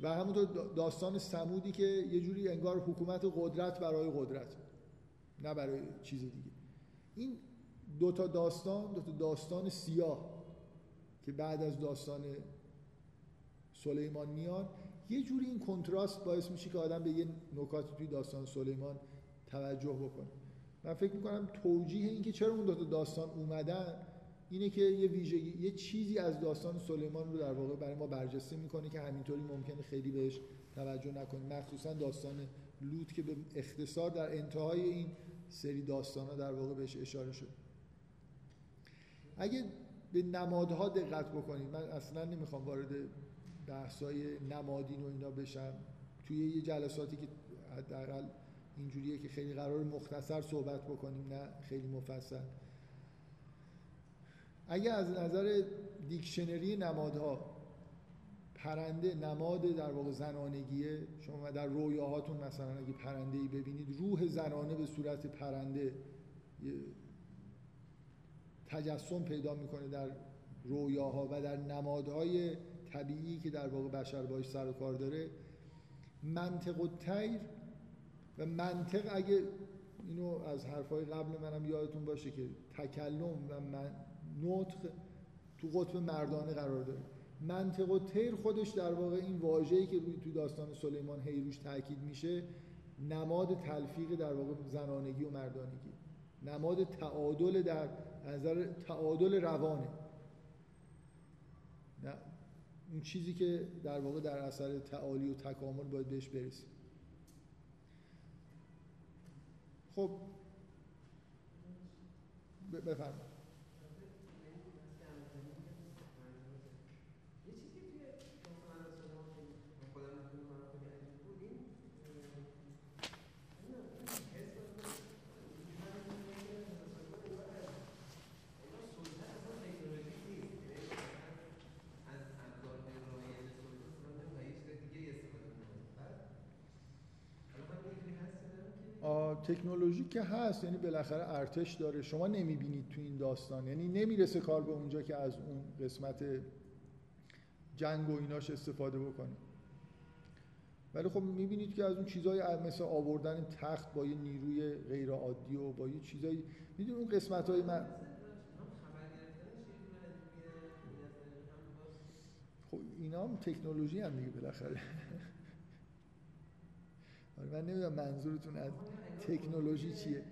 و همونطور داستان سمودی که یه جوری انگار حکومت قدرت برای قدرت نه برای چیز دیگه. این دو تا داستان دو تا داستان سیاه که بعد از داستان سلیمان میان یه جوری این کنتراست باعث میشه که آدم به یه نکاتی توی داستان سلیمان توجه بکنه. من فکر می‌کنم توجیه این که چرا اون دو تا داستان اومدن اینه که یه ویژگی یه چیزی از داستان سلیمان رو در واقع برای ما برجسته می‌کنه که همینطوری ممکنه خیلی بهش توجه نکنیم. مخصوصا داستان لوط که به اختصار در انتهای این سری داستان ها در واقع بهش اشاره شد. اگه به نمادها دقت بکنید من اصلا نمی‌خوام وارد بحثای نمادین و اینا بشم. توی یه جلساتی که حداقل اینجوریه که خیلی قرار مختصر صحبت بکنیم نه خیلی مفصل. اگه از نظر دیکشنری نمادها پرنده نماد در واقع زنانگیه. شما در رویاهاتون مثلا اگه پرنده ای ببینید روح زنانه به صورت پرنده تجسم پیدا می‌کنه در رویاها و در نمادهای طبیعی که در واقع بشر باش سر و کار داره. منطق و تیر و منطق اگه اینو از حرفای قبل منم یادتون باشه که تکلم و من نطق تو قطب مردانه قرار داره. منطق و تیر خودش در واقع این واژه‌ای که روی تو داستان سلیمان هیروش تاکید میشه نماد تلفیق در واقع زنانگی و مردانگی. نماد تعادل در نظر تعادل روانه. نه اون چیزی که در واقع در اثر تعالی و تکامل باید بهش برسیم. خب. بفرمایید. تکنولوژی که هست یعنی بالاخره ارتش داره. شما نمی‌بینید تو این داستان. یعنی نمی‌رسه کار به اونجا که از اون قسمت جنگ و ایناش استفاده بکنه. ولی خب می‌بینید که از اون چیزای مثل آوردن تخت با یه نیروی غیر عادی و با یه چیزایی. می‌دونید اون قسمت های من خب اینا هم تکنولوژی هم دیگه بالاخره. من نمی‌دونم منظورتون از تکنولوژی چیه.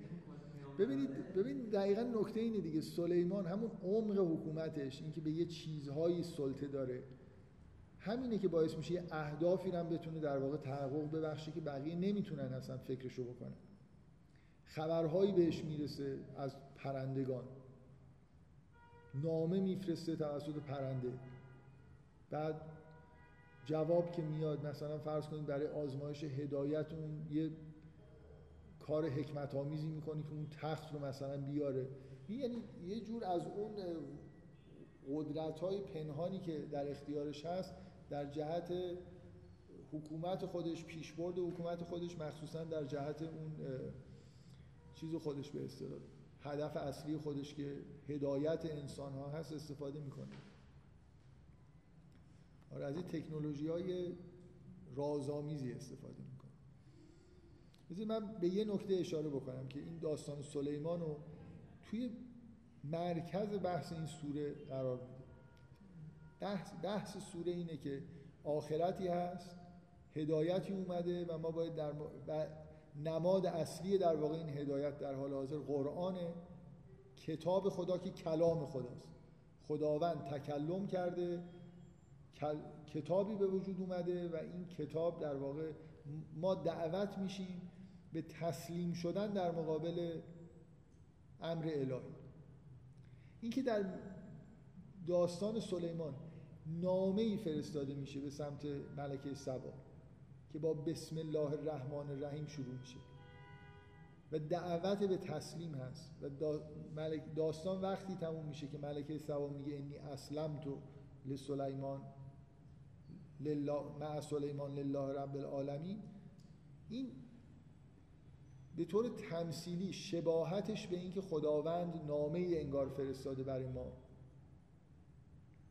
ببینید ببینید دقیقا نکته اینه دیگه. سلیمان همون عمق حکومتش اینکه به یه چیزهایی سلطه داره. همینه که باعث میشه یه اهدافی هم بتونه در واقع تحقق ببخشه که بقیه نمی‌تونن اصلا فکرشو بکنن. خبرهایی بهش می‌رسه از پرندگان. نامه میفرسته توسط پرنده. بعد جواب که میاد مثلا فرض کنید برای آزمایش هدایت اون یه کار حکمت آمیزی می‌کنی که اون تخت رو مثلا بیاره. یعنی یه جور از اون قدرت های پنهانی که در اختیارش هست در جهت حکومت خودش پیشبرد حکومت خودش مخصوصا در جهت اون چیز خودش به اصطلاح هدف اصلی خودش که هدایت انسان ها هست استفاده می‌کنه. آره از این تکنولوژی های رازآمیزی استفاده می‌کنه بذارید من به یه نکته اشاره بکنم که این داستان سلیمان رو توی مرکز بحث این سوره قرار میده. بحث, بحث سوره اینه که آخرتی هست هدایتی اومده و ما باید در نماد اصلی در واقع این هدایت در حال حاضر قرآنه کتاب خدا که کلام خداست. خداوند تکلم کرده کتابی به وجود اومده و این کتاب در واقع ما دعوت میشیم به تسلیم شدن در مقابل امر الهی. اینکه در داستان سلیمان نامه ای فرستاده میشه به سمت ملکه سبا که با بسم الله الرحمن الرحیم شروع میشه و دعوت به تسلیم هست و داستان وقتی تموم میشه که ملکه سبا میگه انی اسلم تو لسلیمان لله مع سلیمان لله رب العالمین. این به طور تمثیلی شباهتش به اینکه خداوند نامه انگار فرستاده برای ما.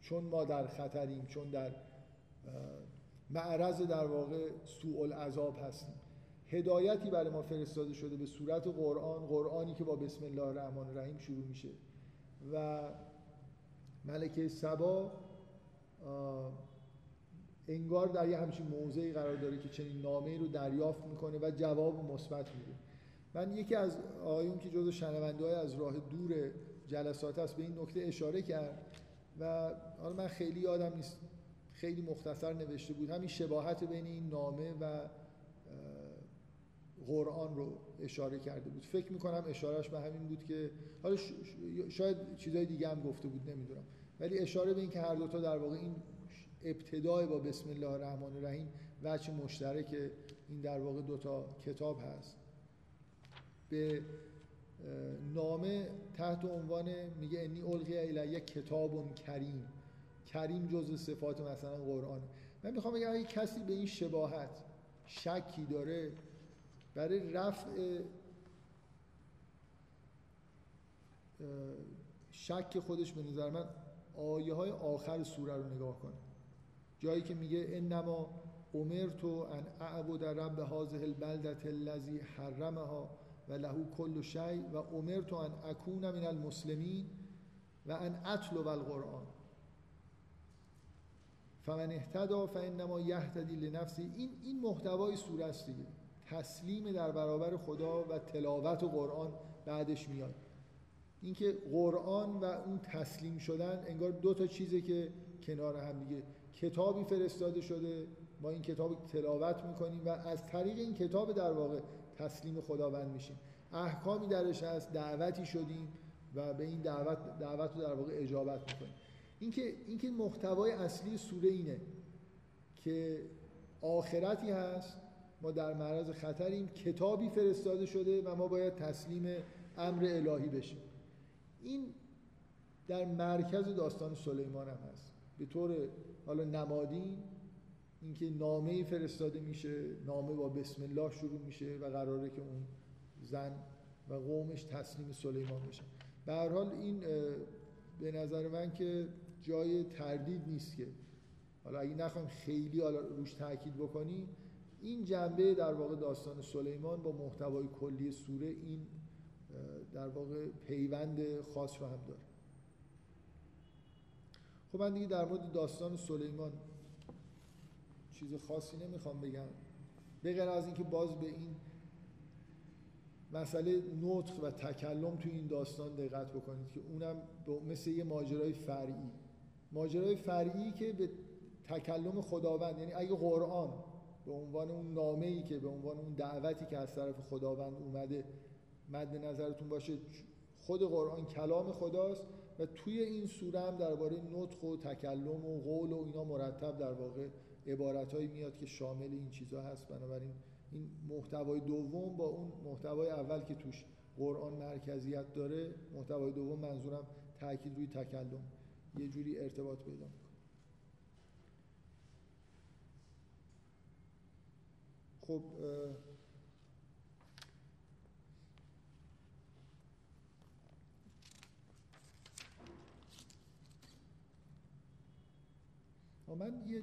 چون ما در خطریم چون در معرض در واقع سوء العذاب هستیم. هدایتی برای ما فرستاده شده به صورت قرآن قرآنی که با بسم الله الرحمن الرحیم شروع میشه. و ملکه سبا انگار در یه همچین موضعی قرار داره که چنین نامه رو دریافت می‌کنه و جواب مثبت میده. من یکی از آقایون که جزو شنونده های از راه دور جلسات است به این نکته اشاره کرد و حالا من خیلی یادم نیست خیلی مختصر نوشته بود. همین شباهت بین این نامه و قرآن رو اشاره کرده بود. فکر می‌کنم اشارهش به همین بود که حالا شاید چیزای دیگه هم گفته بود نمی‌دونم. ولی اشاره به این که هر دوتا در واقع این ابتدای با بسم الله الرحمن الرحیم وجه مشترک این در واقع دوتا کتاب هست. به نامه تحت عنوان میگه انی القی الیه کتاب کریم. کریم جزء صفات مثلا قرآن. من می‌خوام بگم اگه کسی به این شباهت شکی داره برای رفع شک خودش به نظر من آیه های آخر سوره رو نگاه کنه. جایی که میگه انما امرتو ان اعبد رب هذه البلدة الذي حرمها و لهو کل شی و امرتو ان اکون من المسلمین و ان اطلب القرآن. فمن اهتدا فانما یهتدی لنفسی. این این محتوای سوره است دیگه. تسلیم در برابر خدا و تلاوت و قرآن بعدش میاد. اینکه قرآن و اون تسلیم شدن انگار دو تا چیزه که کنار هم دیگه کتابی فرستاده شده. ما این کتاب تلاوت می‌کنیم و از طریق این کتاب در واقع تسلیم خداوند میشیم. احکامی درش هست دعوتی شدیم و به این دعوت دعوت رو در واقع اجابت می‌کنیم. اینکه اینکه محتوای اصلی سوره اینه که آخرتی هست. ما در معرض خطریم. کتابی فرستاده شده و ما باید تسلیم امر الهی بشیم. این در مرکز داستان سلیمان هم هست. به طور حالا نمادین اینکه نامه فرستاده میشه نامه با بسم الله شروع میشه و قراره که اون زن و قومش تسلیم سلیمان بشن به هر حال این به نظر من که جای تردید نیست که. حالا اگه نخوایم خیلی حالا روش تاکید بکنیم این جنبه در واقع داستان سلیمان با محتوای کلی سوره این در واقع پیوند خاص رو هم داره. خب من دیگه در مورد داستان سلیمان چیز خاصی نمی‌خوام بگم. به غیر از اینکه باز به این مسئله نطق و تکلم تو این داستان دقت بکنید که اونم مثل یه ماجرای فرعی. ماجرای فرعی که به تکلم خداوند یعنی اگه قرآن به عنوان اون نامه ای که به عنوان اون دعوتی که از طرف خداوند اومده مد نظرتون باشه خود قرآن کلام خداست. و توی این سوره هم درباره نطق و تکلم و قول و اینا مرتب در واقع عبارتهایی میاد که شامل این چیزها هست. بنابراین این محتوای دوم با اون محتوای اول که توش قرآن مرکزیت داره محتوای دوم منظورم تاکید روی تکلم. یه جوری ارتباط پیدا می‌کنه. خب من یه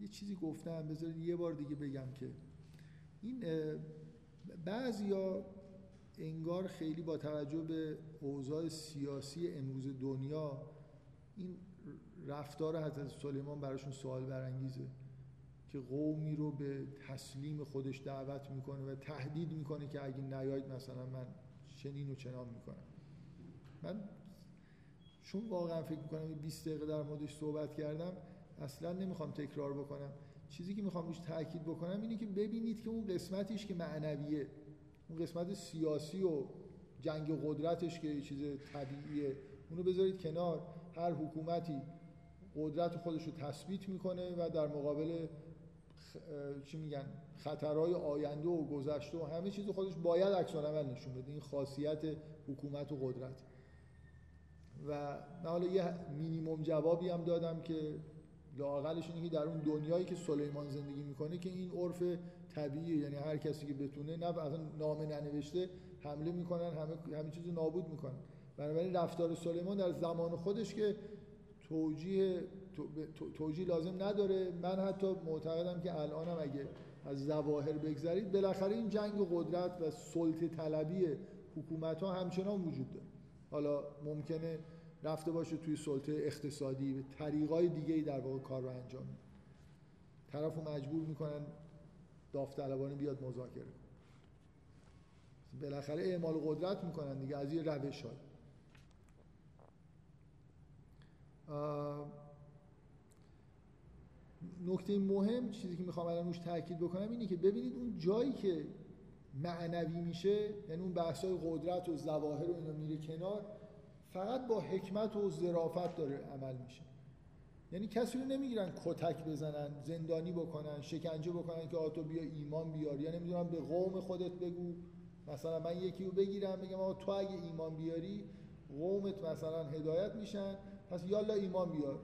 یه چیزی گفتم بذارید یه بار دیگه بگم که این بعضیا انگار خیلی با توجه به اوضاع سیاسی امروز دنیا این رفتار حضرت سلیمان براشون سوال برانگیزه که قومی رو به تسلیم خودش دعوت می‌کنه و تهدید می‌کنه که اگه نیاید مثلا من چنین و چنان می‌کنم. من چون واقعا فکر می‌کنم 20 دقیقه در موردش صحبت کردم اصلا نمی‌خوام تکرار بکنم. چیزی که می‌خوام روش تاکید بکنم اینه که ببینید که اون قسمتیش که معنویه اون قسمت سیاسی و جنگ قدرتش که چیز طبیعیه اونو بذارید کنار. هر حکومتی قدرت خودش رو تثبیت می‌کنه و در مقابل چی میگن خطرهای آینده و گذشته و همه چیز خودش باید عکس نشون بده. این خاصیت حکومت و قدرت. و من حالا یه مینیمم جوابی هم دادم که لاقلش اینه که در اون دنیایی که سلیمان زندگی می‌کنه که این عرف طبیعی یعنی هر کسی که بتونه نه اصلا نامه ننوشته حمله می‌کنن همه همه چیزو نابود می‌کنن. بنابراین رفتار سلیمان در زمان خودش که توجیه توجیه لازم نداره. من حتی معتقدم که الانم اگه از ظواهر بگذرید بالاخره این جنگ قدرت و سلطه طلبی حکومت ها همچنان وجود داره. حالا ممکنه رفته باشه توی سلطه اقتصادی و طریقای دیگه ای در واقع کار رو انجام میده طرف رو مجبور می‌کنن داوطلبانه بیاد مذاکره بالاخره اعمال قدرت می‌کنن دیگه از یه روش های. نکته مهم چیزی که می‌خوام الان روش تاکید بکنم اینه که ببینید اون جایی که معنوی میشه یعنی اون بحثای قدرت و ظواهر و اینا میره کنار فقط با حکمت و ظرافت داره عمل میشه. یعنی کسی رو نمی‌گیرن کتک بزنن زندانی بکنن شکنجه بکنن که آتو بیا ایمان بیار یا نمی‌دونم به قوم خودت بگو. مثلا من یکی رو بگیرم بگم آقا تو اگه ایمان بیاری قومت مثلا هدایت میشن. پس یالا ایمان بیار.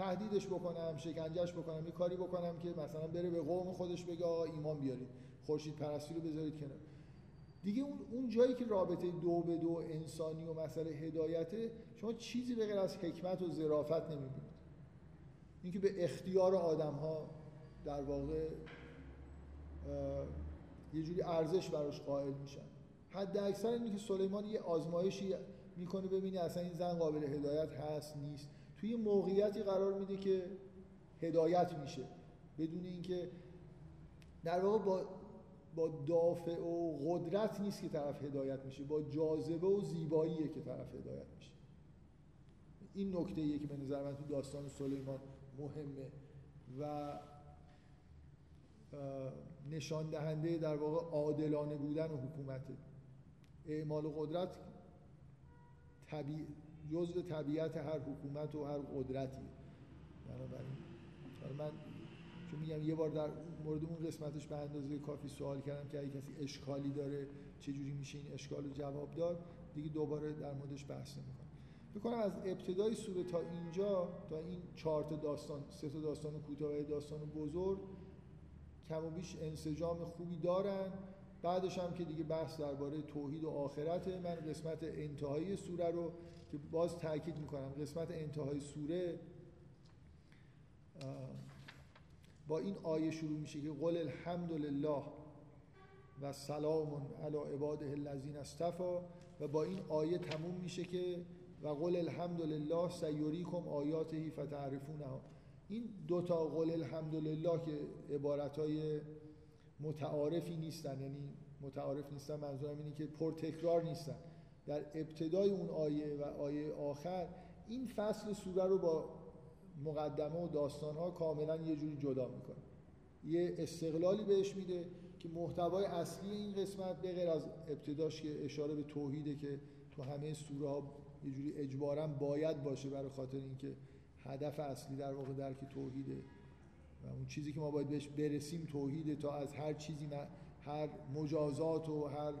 تهدیدش بکنم شکنجهش بکنم یه کاری بکنم که مثلا بره به قوم خودش بگه آقا ایمان بیارید. خورشید پرستی رو بذارید کنار. دیگه اون اون جایی که رابطه دو به دو انسانی و مسئله هدایته شما چیزی به غیر از حکمت و ظرافت نمی‌بینید. اینکه به اختیار آدم ها در واقع یه جوری ارزش براش قائل میشن. حد اکثر اینه که سلیمان یه آزمایشی می‌کنه ببینی اصلا این زن قابل هدایت هست نیست. توی موقعیتی قرار میده که هدایت میشه. بدون اینکه در واقع با با دافع و قدرت نیست که طرف هدایت میشه. با جاذبه و زیباییه که طرف هدایت میشه. این نکته که به نظر من تو داستان سلیمان مهمه. و نشان دهنده در واقع عادلانه بودن و حکومت اعمال قدرت طبیع جزء طبیعت هر حکومت و هر قدرتی. بنابراین من چون میگم یه بار در مورد اون قسمتش به اندازه کافی سوال کردم که اگه کسی اشکالی داره چجوری میشه این اشکال رو جواب داد دیگه دوباره در موردش بحث نمی‌کنم. بکنم از ابتدای سوره تا اینجا تا این چهار تا داستان سه تا داستان کوتاه و داستان بزرگ کم و بیش انسجام خوبی دارن. بعدش هم که دیگه بحث درباره توحید و آخرته. من قسمت انتهایی سوره رو که باز تاکید می‌کنم قسمت انتهای سوره با این آیه شروع میشه که قل الحمد لله و سلام علی عباده الذین استفا و با این آیه تموم میشه که و قل الحمد لله سیوریکم آیاته فتعرفونها. این دوتا قل الحمد لله که عبارت متعارفی نیستن یعنی متعارف نیستن منظورم اینه که پرتکرار نیستن. در ابتدای اون آیه و آیه آخر این فصل سوره رو با مقدمه و داستان ها کاملا یه جوری جدا می‌کنه. یه استقلالی بهش میده که محتوای اصلی این قسمت به غیر از ابتداش که اشاره به توحیده که تو همه سوره ها یه جوری اجبارا باید باشه برای خاطر اینکه هدف اصلی در واقع درک توحیده. و اون چیزی که ما باید بهش برسیم توحیده تا از هر چیزی هر مجازات و هر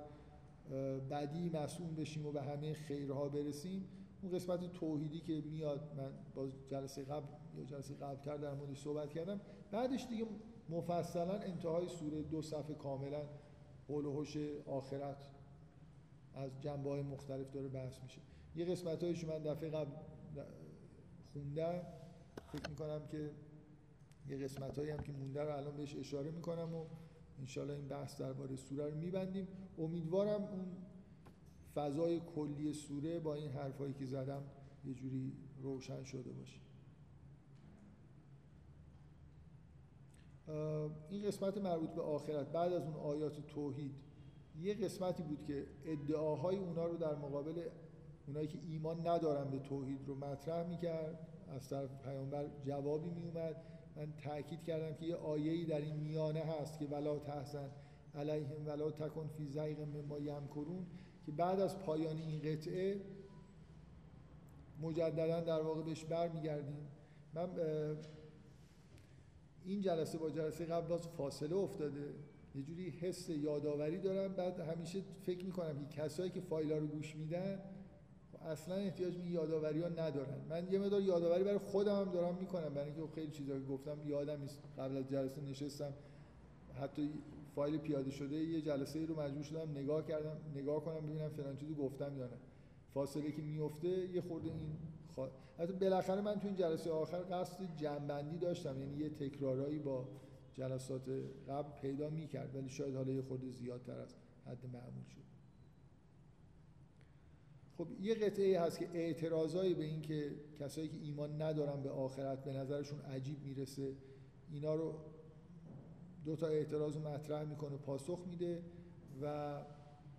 بدی مسئول بشیم و به همه خیرها برسیم اون قسمت توحیدی که میاد من با جلسه قبل یا جلسه قبل کرد در موردش صحبت کردم بعدش دیگه مفصلا انتهای سوره دو صفحه کاملا قول و آخرت از جنبه های مختلف داره بحث میشه. یه قسمت هایش من دفعه قبل خوندم فکر می‌کنم که یه قسمت هایی هم که مونده رو الان بهش اشاره می‌کنم و انشالله این بحث درباره سوره رو میبندیم. امیدوارم اون فضای کلی سوره با این حرفایی که زدم یه جوری روشن شده باشه. این قسمت مربوط به آخرت بعد از اون آیات توحید یه قسمتی بود که ادعاهای اونا رو در مقابل اونایی که ایمان ندارن به توحید رو مطرح می‌کرد از طرف پیامبر جوابی میومد من تاکید کردم که یه آیه‌ای در این میانه هست که ولا تحزن. علیهم ولا تکن فی زیغ مما یمکرون که بعد از پایان این قطعه مجددا در واقع بهش برمیگردیم. من این جلسه با جلسه قبل باز فاصله افتاده. یه جوری حس یادآوری دارم. بعد همیشه فکر می‌کنم که کسایی که فایل رو گوش میدن اصلا احتیاج به یادآوری ها ندارن. من یه مقدار یادآوری برای خودم هم دارم می‌کنم. برای اینکه خیلی چیزا گفتم یادم نیست. قبل از جلسه نشستم حتی فایل پیاده شده یه جلسه رو مجبور شدم نگاه کردم نگاه کنم ببینم فلان چیزو گفتم یا نه. فاصله که میفته یه خورده این خوا... بالاخره من تو این جلسه آخر قصد جنبندی داشتم یعنی یه تکرارایی با جلسات قبل پیدا می‌کرد ولی شاید حالا یه خورده زیادتر از حد معمول شد. خب یه قطعه هست که اعتراضایی به این که کسایی که ایمان ندارن به آخرت به نظرشون عجیب می‌رسه اینا رو دو تا اعتراض رو مطرح می‌کنه پاسخ میده و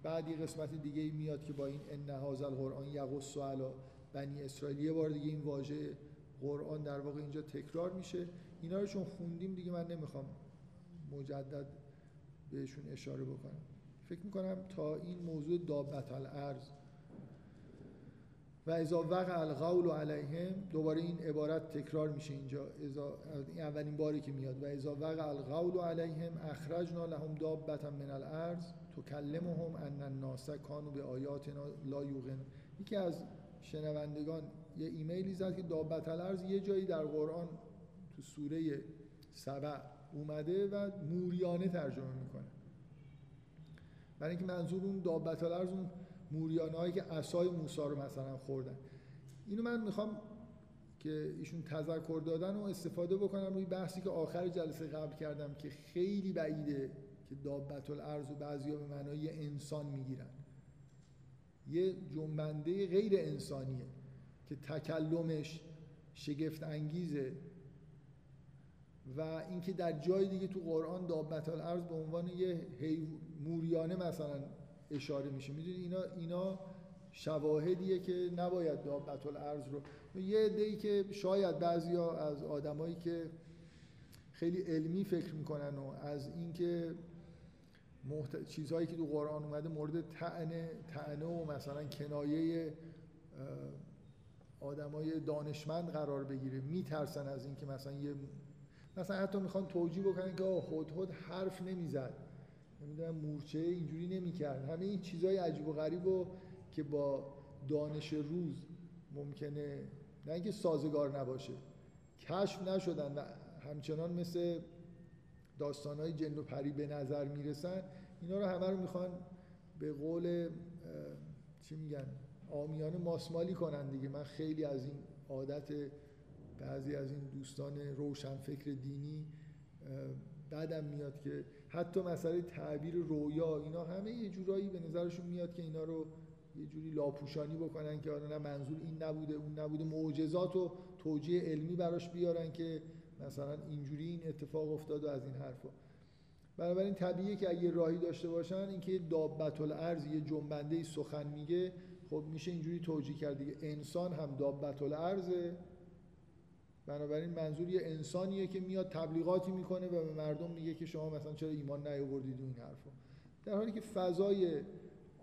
بعد یه قسمت دیگه میاد که با این ان هذا القرآن یقص علی بنی اسرائیل. یه بار دیگه این واژه قرآن در واقع اینجا تکرار میشه. اینا رو چون خوندیم دیگه من نمی‌خوام مجدد بهشون اشاره بکنم. فکر می‌کنم تا این موضوع دابت الارض و اذا وقع القول علیهم دوباره این عبارت تکرار میشه اینجا. این اولین باری که میاد. و اذا وقع القول علیهم اخرجنا لهم دابتا من الارض تکلمهم ان الناس کانوا به آیاتنا لا یوقن یکی از شنوندگان یه ایمیلی زد که دابت الارض یه جایی در قرآن تو سوره سبع اومده و موریانه ترجمه می‌کنه. برای اینکه منظور اون دابت الارض اون موریانه هایی که عصای موسی رو مثلا خوردن. اینو من می‌خوام که ایشون تذکر دادن و استفاده بکنم روی بحثی که آخر جلسه قبل کردم که خیلی بعیده که دابت الارض و بعضی به معنای انسان می‌گیرن. یه جنبنده غیر انسانیه که تکلمش شگفت انگیزه و اینکه در جای دیگه تو قرآن دابت الارض به عنوان یه موریانه مثلا اشاره میشه. می‌دونی اینا اینا شواهدیه که نباید دابت الارض رو یه عده‌ای که شاید بعضیا از آدمایی که خیلی علمی فکر می‌کنن و از اینکه محت... چیزهایی که تو قرآن اومده مورد تعنه تعنه و مثلا کنایه آدمای دانشمند قرار بگیره میترسن از اینکه مثلا یه مثلا حتی می‌خوان توجیه بکنن که خود حرف نمی‌زد. نمی‌دونم مورچه اینجوری نمی‌کرد. همه این چیزهای عجیب و غریب و که با دانش روز ممکنه نه اینکه سازگار نباشه کشف نشدن همچنان مثل داستانهای جن و پری به نظر می‌رسن اینا رو همه رو می‌خوان به قول چی میگن آمیانه ماسمالی کنن دیگه. من خیلی از این عادت بعضی از این دوستان روشنفکر دینی بعدم میاد که حتی مسئله تعبیر رویا اینا همه یه جورایی به نظرشون میاد که اینا رو یه جوری لاپوشانی بکنن که آره نه منظور این نبوده اون نبوده. معجزات و توجیه علمی براش بیارن که مثلا اینجوری این اتفاق افتاد و از این حرفا. بنابراین طبیعیه که اگه راهی داشته باشن اینکه دابت الارض یه جنبنده سخن میگه خب میشه اینجوری توجیه کرد دیگه. انسان هم دابت الارضه بنابراین منظور یه انسانیه که میاد تبلیغاتی می‌کنه و به مردم میگه که شما مثلا چرا ایمان نیاوردید این حرفا. در حالی که فضای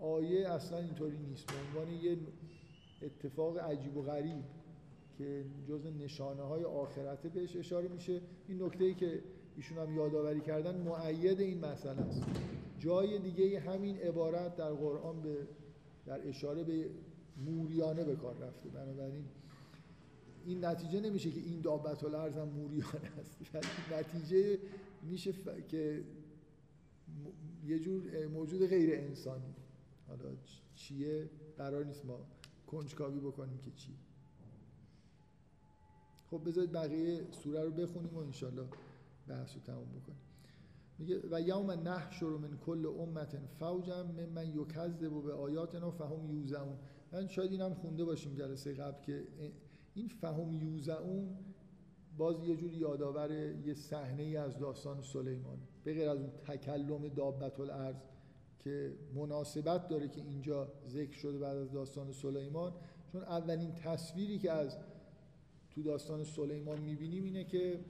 آیه اصلا اینطوری نیست. به عنوان یه اتفاق عجیب و غریب که جز نشانه های آخرته بهش اشاره میشه این نکته ای که ایشون هم یادآوری کردن معید این مسئله است. جای دیگه همین عبارت در قرآن به در اشاره به موریانه به کار رفته. بنابراین این نتیجه نمیشه که این دابت الارض هم موریانه است نتیجه میشه که یه جور موجود غیر انسانی. حالا چیه؟ قرار نیست ما کنجکاوی بکنیم که چی. خب بذارید بقیه سوره رو بخونیم و انشالله بحث رو تموم بکنیم. میگه و یوم نحشر من کل امت فوجا من یکذب به آیاتنا فهم یوزعون. من شاید اینم خونده باشیم جلسه قبل که این فهم یوزعون باز یه جور یادآور یه صحنه ای از داستان سلیمان به غیر از اون تکلم دابت الارض که مناسبت داره که اینجا ذکر شده بعد از داستان سلیمان. چون اولین تصویری که از تو داستان سلیمان می‌بینیم اینه که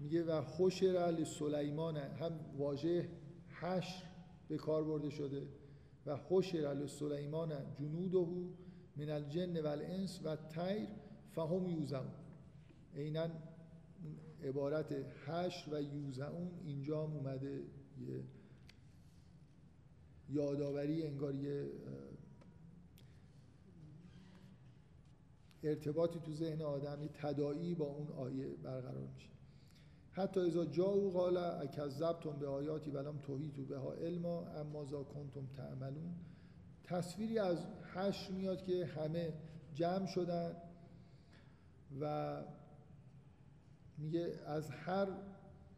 میگه و حشر سلیمان هم واژه حشر به کار برده شده و حشر سلیمان جنوده من الجن و الانس و تیر فهم یوزمون عینا عبارت حشر و یوزعون اینجا هم اومده یه یادآوری انگار یه ارتباطی تو ذهن آدم یه با اون آیه برقرار میشه. حتی اذا جاءوا قال اکذبتم به آیاتی ولم توحیتوا بها علما اما ذا کنتم تعملون. تصویری از حشر میاد که همه جمع شدن و میگه از هر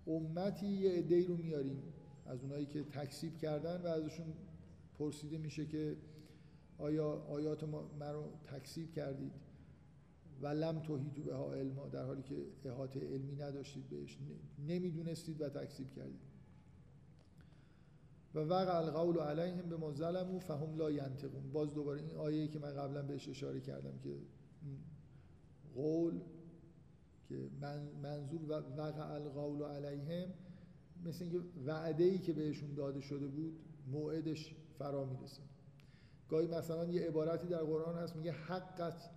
امتی یه عده‌ای رو میاریم. از اونایی که تکسیب کردن و ازشون پرسیده میشه که آیا آیات ما رو تکسیب کردید؟ و لم توحیدو به ها علما در حالی که احاطه علمی نداشتید بهش. نمی‌دونستید و تکسیب کردید. و وقع القول علیهم به ما ظلموا فهم لا ینطقون. باز دوباره این آیه که من قبلا بهش اشاره کردم که قول که منظور وقع القول علیهم مثل اینکه وعده ای که بهشون داده شده بود موعدش فرا می‌رسه. گاهی مثلا یه عبارتی در قرآن هست میگه حقت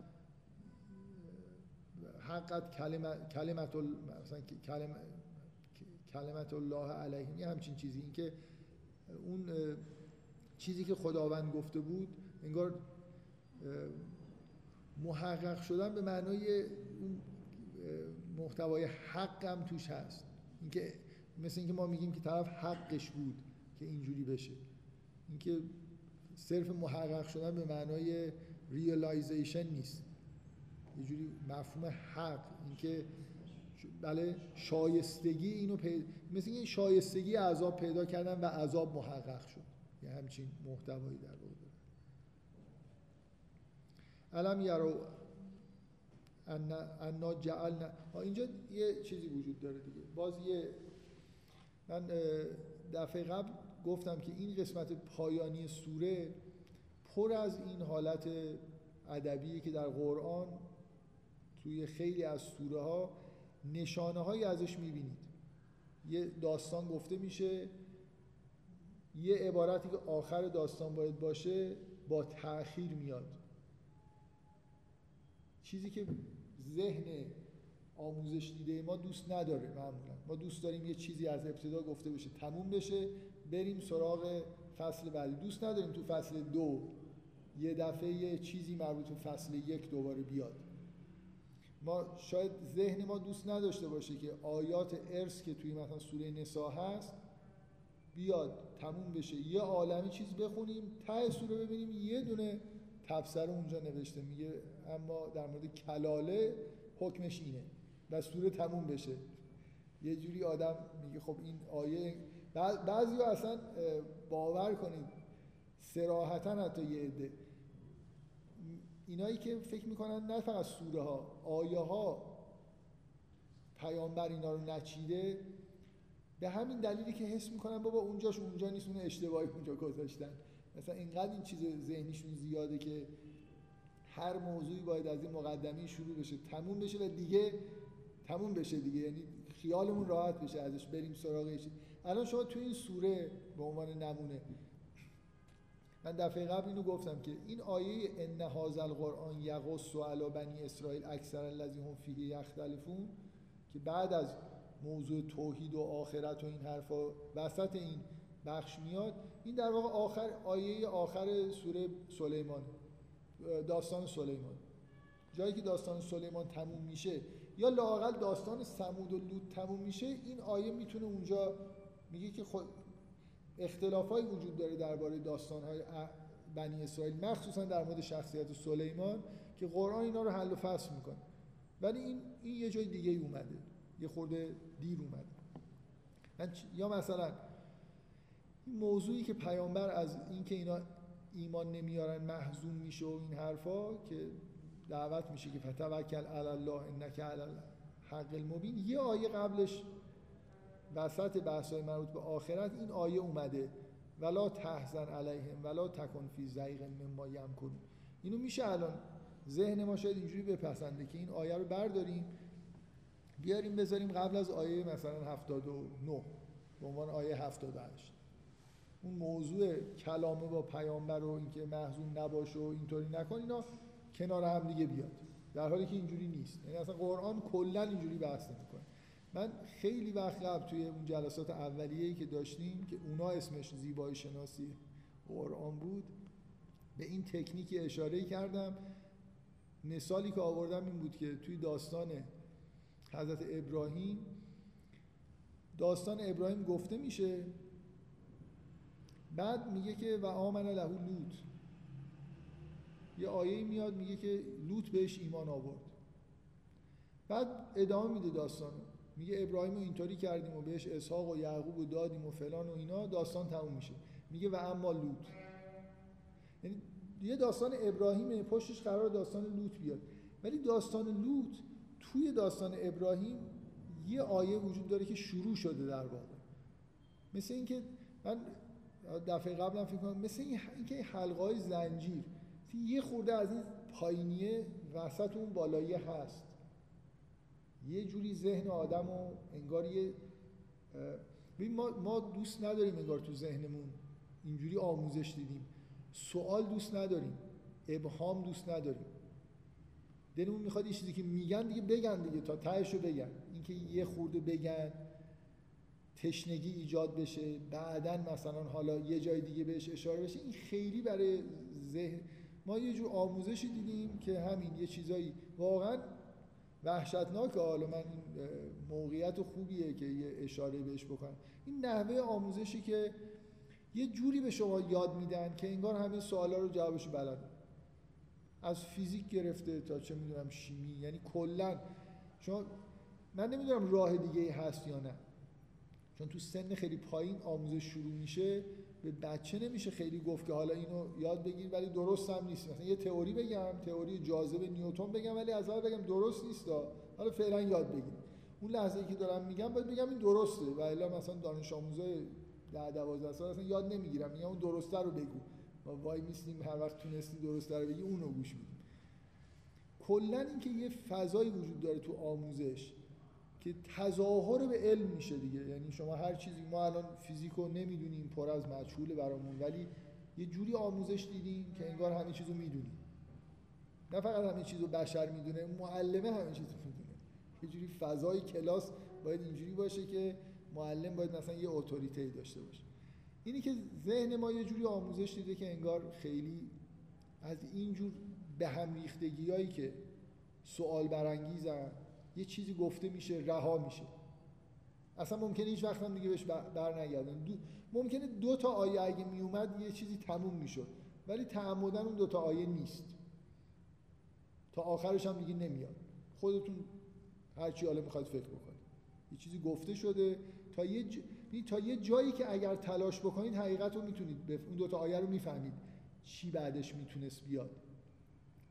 حقت کلمت کلمت مثلا کلمت الله علیهم. یه همچین چیزی. این که اون چیزی که خداوند گفته بود انگار محقق شدن به معنای اون محتوای حق هم توش هست. اینکه مثل اینکه ما میگیم که طرف حقش بود که اینجوری بشه. اینکه صرف محقق شدن به معنای realization نیست. یه جوری مفهوم حق. اینکه بله شایستگی اینو پید... مثل این شایستگی عذاب پیدا کردن و عذاب محقق شد. یه همچین محتوایی در واقع علم یرو انا جعلنا اینجا یه چیزی وجود داره دیگه. باز یه من دفعه قبل گفتم که این قسمت پایانی سوره پر از این حالت ادبی که در قرآن توی خیلی از سوره ها نشانه هایی ازش می‌بینید. یه داستان گفته میشه یه عبارتی که آخر داستان باید باشه با تأخیر میاد. چیزی که ذهن آموزش دیده ما دوست نداره معمولا. ما دوست داریم یه چیزی از ابتدا گفته بشه تموم بشه بریم سراغ فصل بعدی. دوست نداریم تو فصل دو یه دفعه یه چیزی مربوط به فصل یک دوباره بیاد. ما شاید ذهن ما دوست نداشته باشه که آیات ارث که توی مثلا سوره نسا هست بیاد تموم بشه یه عالمی چیز بخونیم ته سوره ببینیم یه دونه تفسیر اونجا نوشته. میگه اما در مورد کلاله حکمش اینه و سوره تموم بشه. یه جوری آدم میگه خب این آیه بعضی اصلا باور کنید سراحتا حتی یه عده. اینایی که فکر می‌کنن نه فقط سوره ها آیه ها پیامبر اینا رو نچیده به همین دلیلی که حس می‌کنن بابا اونجاش اونجا نیست اون اشتباهی اونجا گذاشتن. مثلا اینقدر این چیز ذهنیشون زیاده که هر موضوعی باید از این مقدمی شروع بشه تموم بشه و دیگه تموم بشه دیگه. یعنی خیالمون راحت بشه ازش بریم سراغش. الان شما تو این سوره به عنوان نمونه من دفعه قبل اینو گفتم که این آیه ان هذا القرآن یقص علی بنی اسرائیل اکثر الذی هم فیه یختلفون که بعد از موضوع توحید و آخرت و این حرفا وسط این بخش میاد این در واقع آخر آیه آخر سوره سلیمان داستان سلیمان. جایی که داستان سلیمان تموم میشه یا لاقل داستان سمود و لوط تموم میشه این آیه می‌تونه اونجا میگه که اختلافایی وجود داره درباره داستانهای بنی اسرائیل مخصوصا در مورد شخصیت سلیمان که قرآن اینا رو حل و فصل می‌کنه. ولی این این یه جای دیگه اومده. یه خورده دیر اومده. یا مثلا این موضوعی که پیامبر از اینکه اینا ایمان نمیارن محزون میشه و این حرفا که دعوت میشه که فتوکل علی الله انک علی الحق المبین یه آیه قبلش وسط بحثای مربوط به آخرت این آیه اومده. ولا تحزن علیهم ولا تکن فی زیغ مما یمکن اینو میشه الان ذهن ما شاید اینجوری بپسنده که این آیه رو برداریم بیاریم بذاریم قبل از آیه مثلا 79 به عنوان آیه 78 اون موضوع کلامه با پیامبر و اینکه محزون نباشه و اینطوری نکن اینا کنار هم دیگه بیاد. در حالی که اینجوری نیست. یعنی اصلا قرآن کلا اینجوری بحث نمی‌کنه. من خیلی وقت قبل توی اون جلسات اولیه‌ای که داشتیم که اونا اسمش زیبایی شناسی قرآن بود به این تکنیکی اشاره کردم. مثالی که آوردم این بود که توی داستان حضرت ابراهیم داستان ابراهیم گفته میشه بعد میگه که و آمن له لوط یه آیه میاد میگه که لوط بهش ایمان آورد. بعد ادامه میده داستان. میگه ابراهیم رو اینطوری کردیم و بهش اسحاق و یعقوب و دادیم و فلان و اینا داستان تموم میشه. میگه و اما لوط. یعنی یه داستان ابراهیم پشتش قرار داستان لوط بیاد. ولی داستان لوط توی داستان ابراهیم یه آیه وجود داره که شروع شده در واقع. مثل اینکه من دفعه قبلم فکر کنم مثل اینکه حلقه های زنجیر یه خورده از این پایینیه وسط اون بالایی هست. یه جوری ذهن آدم و انگار یه ما, ما دوست نداریم انگار تو ذهنمون اینجوری آموزش دیدیم. سوال دوست نداریم ابهام دوست نداریم. دلمون می‌خواد این چیزی که میگن دیگه بگن دیگه تا تهشو بگن. اینکه یه خورده بگن تشنگی ایجاد بشه بعدا مثلا حالا یه جای دیگه بهش اشاره بشه این خیلی برای ذهن ما یه جور آموزشی دیدیم که همین یه چیزایی. واقعا وحشتناک حالا من این موقعیت خوبیه که یه اشاره بهش بکنم. این نحوه آموزشی که یه جوری به شما یاد میدن که انگار همه سوالا رو جوابش بلد از فیزیک گرفته تا چه می‌دونم شیمی یعنی کلا. شما من نمی‌دونم راه دیگه هست یا نه. چون تو سن خیلی پایین آموزش شروع میشه به بچه نمیشه خیلی گفت که حالا اینو یاد بگیر ولی درست هم نیست. مثلا یه تئوری بگم تئوری جاذبه نیوتن بگم ولی از اول بگم درست نیست. حالا فعلا یاد بگیر اون لحظه که دارم میگم باید بگم این درسته. و الا مثلا دانش آموزای 10 12 سال اصلا یاد نمی‌گیرم. میگم اون درسته رو بگو. ما وای میسیم هر وقت تونستی درسته رو بگی اونو گوش میدیم. کلا اینکه یه فضایی وجود داره تو آموزش که تظاهر به علم میشه دیگه. یعنی شما هر چیزی ما الان فیزیکو نمی‌دونیم پر از مجهول برامون ولی یه جوری آموزش دیدیم که انگار همه چیزو می‌دونیم. نه فقط همه چیزو بشر می‌دونه معلمه همه چیزو می‌دونه. یه جوری فضای کلاس باید اینجوری باشه که معلم باید مثلا یه اتوریته داشته باشه. اینی که ذهن ما یه جوری آموزش دیده که انگار خیلی از اینجور به هم ریختگی که سوال برانگیزن یه چیزی گفته میشه رها میشه. اصلا ممکنه هیچ وقت هم دیگه بهش بر نگردن دو ممکنه دو تا آیه اگه میومد یه چیزی تموم می‌شد ولی تعمدن اون دو تا آیه نیست. تا آخرش هم دیگه نمیاد. خودتون هر چی حالا می‌خواید فکر بکنید. یه چیزی گفته شده. تا یه ج... تا یه جایی که اگر تلاش بکنید حقیقت رو می‌تونید بف... اون دو تا آیه رو می‌فهمید چی بعدش می‌تونست بیاد.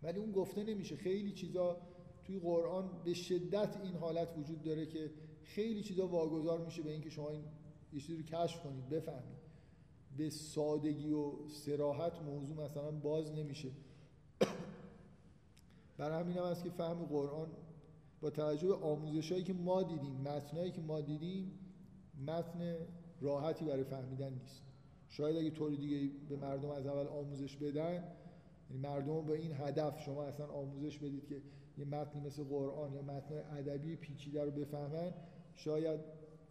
ولی اون گفته نمیشه. خیلی چیزا توی قرآن به شدت این حالت وجود داره که خیلی چیزا واگذار میشه به اینکه شما این یه چیزی رو کشف کنید بفهمید. به سادگی و سراحت موضوع مثلا باز نمیشه. برای همین هم هست که فهم قرآن با توجه به آموزش هایی که ما دیدیم متنایی که ما دیدیم متن راحتی برای فهمیدن نیست. شاید اگه طوری دیگه به مردم از اول آموزش بدن یعنی مردم با این هدف شما اصلا آموزش بدید که یه متنی مثل قرآن یا متن ادبی پیچیده رو بفهمن شاید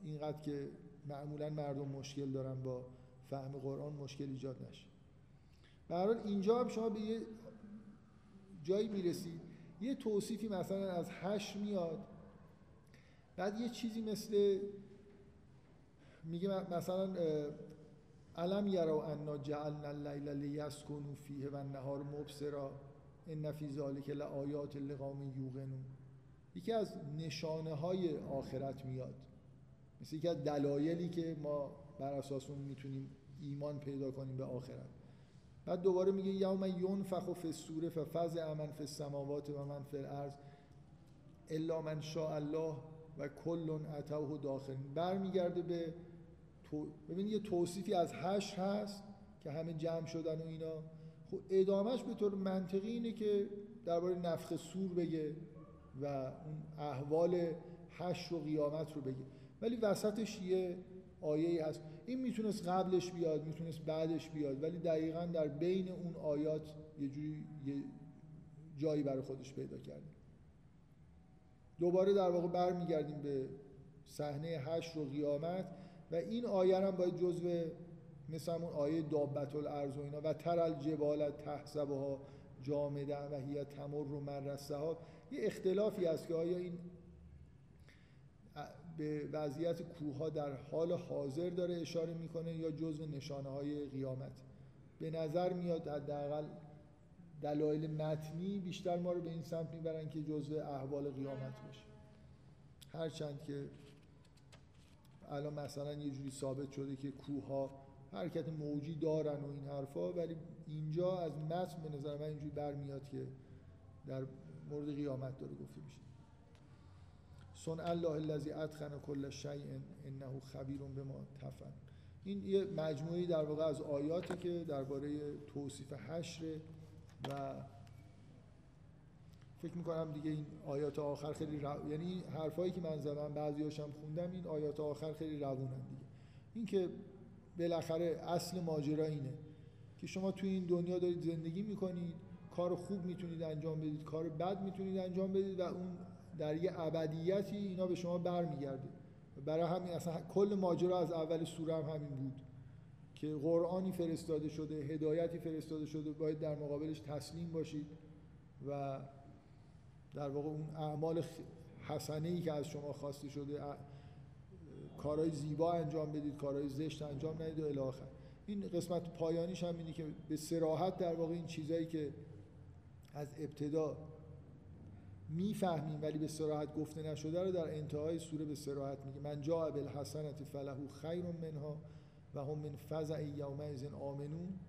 اینقدر که معمولا مردم مشکل دارن با فهم قرآن مشکل ایجاد نشه. به اینجا هم شما به یه جایی می‌رسید. یه توصیفی مثلا از هش میاد. بعد یه چیزی مثل میگه مثلا علم یرو انا جعلنا اللیل لیسکنوا فیه و النهار مبصرا. ان فی ذلک لآیات لقوم یوقنون یکی از نشانه های آخرت میاد. مثل یکی از دلایلی که ما بر اساس اون می‌تونیم ایمان پیدا کنیم به آخرت. بعد دوباره میگه یوم ینفخ فی الصور ففزع من فی السماوات و من فی الارض الا من شاء الله و کل اتوه داخرین برمیگرده به تو... ببین یه توصیفی از حشر هست که همه جمع شدن و اینا. خب ادامهش به طور منطقی اینه که درباره نفخ سور بگه و اون احوال حشر و قیامت رو بگه. ولی وسطش یه آیه هست. این می‌تونست قبلش بیاد می‌تونست بعدش بیاد ولی دقیقا در بین اون آیات یه جوری یه جایی برای خودش پیدا کرده دوباره در واقع برمیگردیم به صحنه هشت و قیامت و این آیه هم باید جزو مثل همون آیه دابت الارض و اینا و تر الجبال تحسبها جامده و هی تمر رو مرسه ها یه اختلافی است که آیا این به وضعیت کوه در حال حاضر داره اشاره می‌کنه یا جزو نشانه های قیامت؟ به نظر میاد حداقل دلایل متنی بیشتر ما رو به این سمت می‌برن که جزو احوال قیامت باشه. هرچند که الان مثلا یه جوری ثابت شده که کوه ها حرکت موجی دارن و این حرفا ولی اینجا از متن به نظر من اینجوری برمیاد که در مورد قیامت داره گفته میشه. سن الله الذی اتقن کل شیء انه خبیر بما تفعل این یه مجموعی در واقع از آیاتی که درباره توصیف حشر و فکر می‌کنم دیگه این آیات آخر خیلی رو... یعنی حرفایی که من زدم بعضی هاشم خوندم این آیات آخر خیلی روونن دیگه. این که بالاخره اصل ماجرا اینه که شما توی این دنیا دارید زندگی می‌کنید کار خوب می‌تونید انجام بدید کار بد می‌تونید انجام بدید و اون در یه ابدیتی اینا به شما برمیگرده. برای همین اصلا کل ماجرا از اول سوره هم همین بود که قرآنی فرستاده شده هدایتی فرستاده شده باید در مقابلش تسلیم باشید و در واقع اون اعمال حسنه ای که از شما خواسته شده کارهای زیبا انجام بدید کارهای زشت انجام ندید و الی آخر. این قسمت پایانیش هم اینه که به سراحت در واقع این چیزایی که از ابتدا می‌فهمیم ولی به سراحت گفته نشده رو در انتهای سوره به سراحت میگه. من جا بالحسنت فله خیر منها و هم من فزع یومئذ آمنون.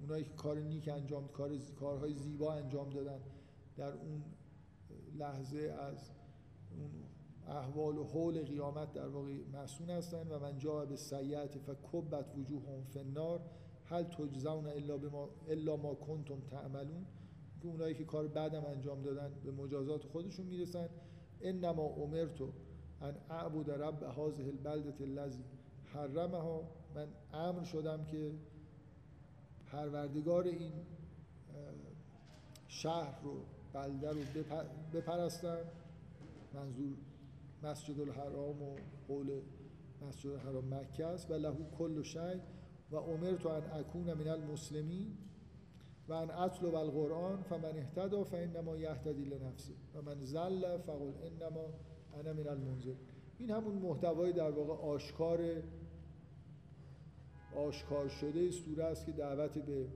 اونایی که کار نیک انجام کار کارهای زیبا انجام دادن در اون لحظه از اون احوال و حول قیامت در واقع مسئول هستن و من جا به سیعت فکبت وجوههم فی النار هل تجزون الا, بما الا ما کنتم تعملون؟ که اونایی که کار بعدم انجام دادن به مجازات خودشون می‌رسن. انما امرتو ان اعبد رب هذه البلده الذی حرمها. من امر شدم که پروردگار این شهر رو بلده رو بپرستم. منظور مسجد الحرام و قول مسجد الحرام مکه است. و لهو کل شی و امرت ان اکون من المسلمین و ان اطلب القرآن فمن اهتدى فانما یهتدی لنفسه و من زل فقل انما انا من المنزل این همون محتوای در واقع آشکار آشکار شده سوره است که دعوت به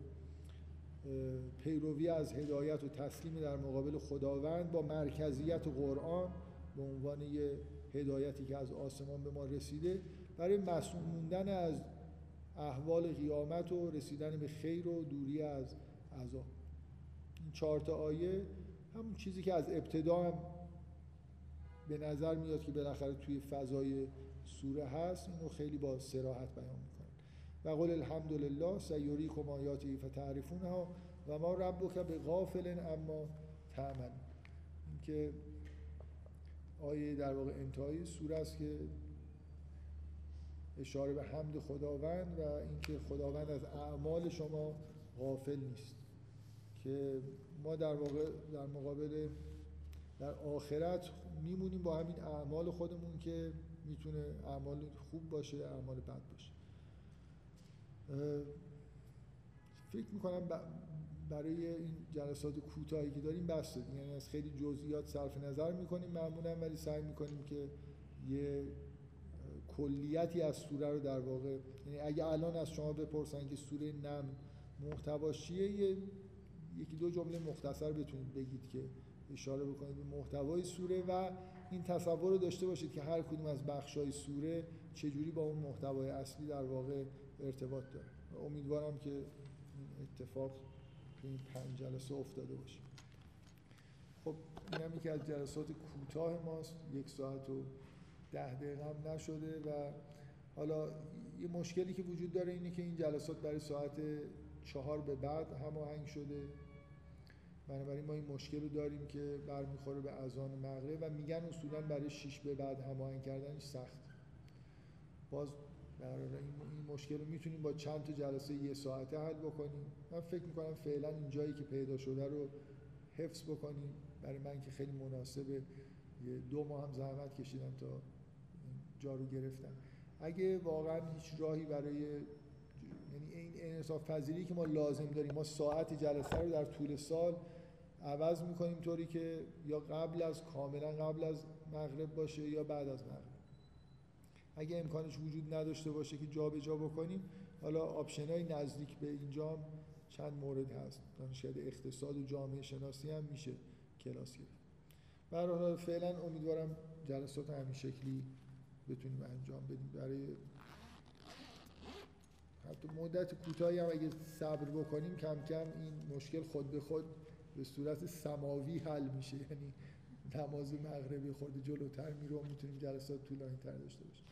پیروی از هدایت و تسلیم در مقابل خداوند با مرکزیت قرآن به عنوان یه هدایتی که از آسمان به ما رسیده برای مسئول موندن از احوال قیامت و رسیدن به خیر و دوری از عذاب. این چهار تا آیه همون چیزی که از ابتدا هم به نظر میاد که بالاخره توی فضای سوره هست اینو خیلی با سراحت بیان می‌کنه و قول الحمدلله سیوریکم آیاتی فتعرفونها و ما ربک به غافل اما تعمل اینکه آیه در واقع انتهایی سوره است که اشاره به حمد خداوند و اینکه خداوند از اعمال شما غافل نیست که ما در واقع در مقابل در آخرت میمونیم با همین اعمال خودمون که می‌تونه اعمال خوب باشه اعمال بد باشه. فکر می‌کنم برای این جلسات کوتاهی که داریم بس یعنی از خیلی جزئیات صرف نظر می‌کنیم معمولا ولی سعی می‌کنیم که یه کلیتی از سوره رو در واقع یعنی اگه الان از شما بپرسن که سوره نم محتواش چیه یه یکی دو جمله مختصر بتونید بگید که اشاره بکنید به محتوای سوره و این تصور رو داشته باشید که هر کدوم از بخشای سوره چجوری با اون محتوای اصلی در واقع ارتباط داره. امیدوارم که اتفاق این پنج جلسه افتاده باشه. خب این هم یکی از جلسات کوتاه ماست. یک ساعت و ده دقیقه هم نشده و حالا یه مشکلی که وجود داره اینه که این جلسات برای ساعت چهار به بعد هماهنگ شده. بنابراین ما این مشکل رو داریم که برمیخوره به اذان مغرب و میگن اصولا برای شیش به بعد هماهنگ کردنش سخت. باز این مشکل رو می‌تونیم با چند تا جلسه یه ساعته حل بکنیم. من فکر می‌کنم فعلا این جایی که پیدا شده رو حفظ بکنیم. برای من که خیلی مناسبه یه دو ماه هم زحمت کشیدم تا جارو گرفتم. اگه واقعا هیچ راهی برای یعنی این انصاف پذیری که ما لازم داریم ما ساعت جلسه رو در طول سال عوض می‌کنیم طوری که یا قبل از کاملا قبل از مغرب باشه یا بعد از مغرب. اگه امکانش وجود نداشته باشه که جابجا جا بکنیم حالا آپشن های نزدیک به اینجا چند مورد هست. دانشکده اقتصاد و جامعه شناسی هم میشه کلاس گرفت. برای فعلا امیدوارم جلسات همین شکلی بتونیم انجام بدیم. برای حتی مدت کوتاهی هم اگه صبر بکنیم کم کم این مشکل خود به خود به صورت سماوی حل میشه. یعنی نماز مغربی خورده جلوتر میره و می‌تونیم جلسات طولانی تر داشته باشیم.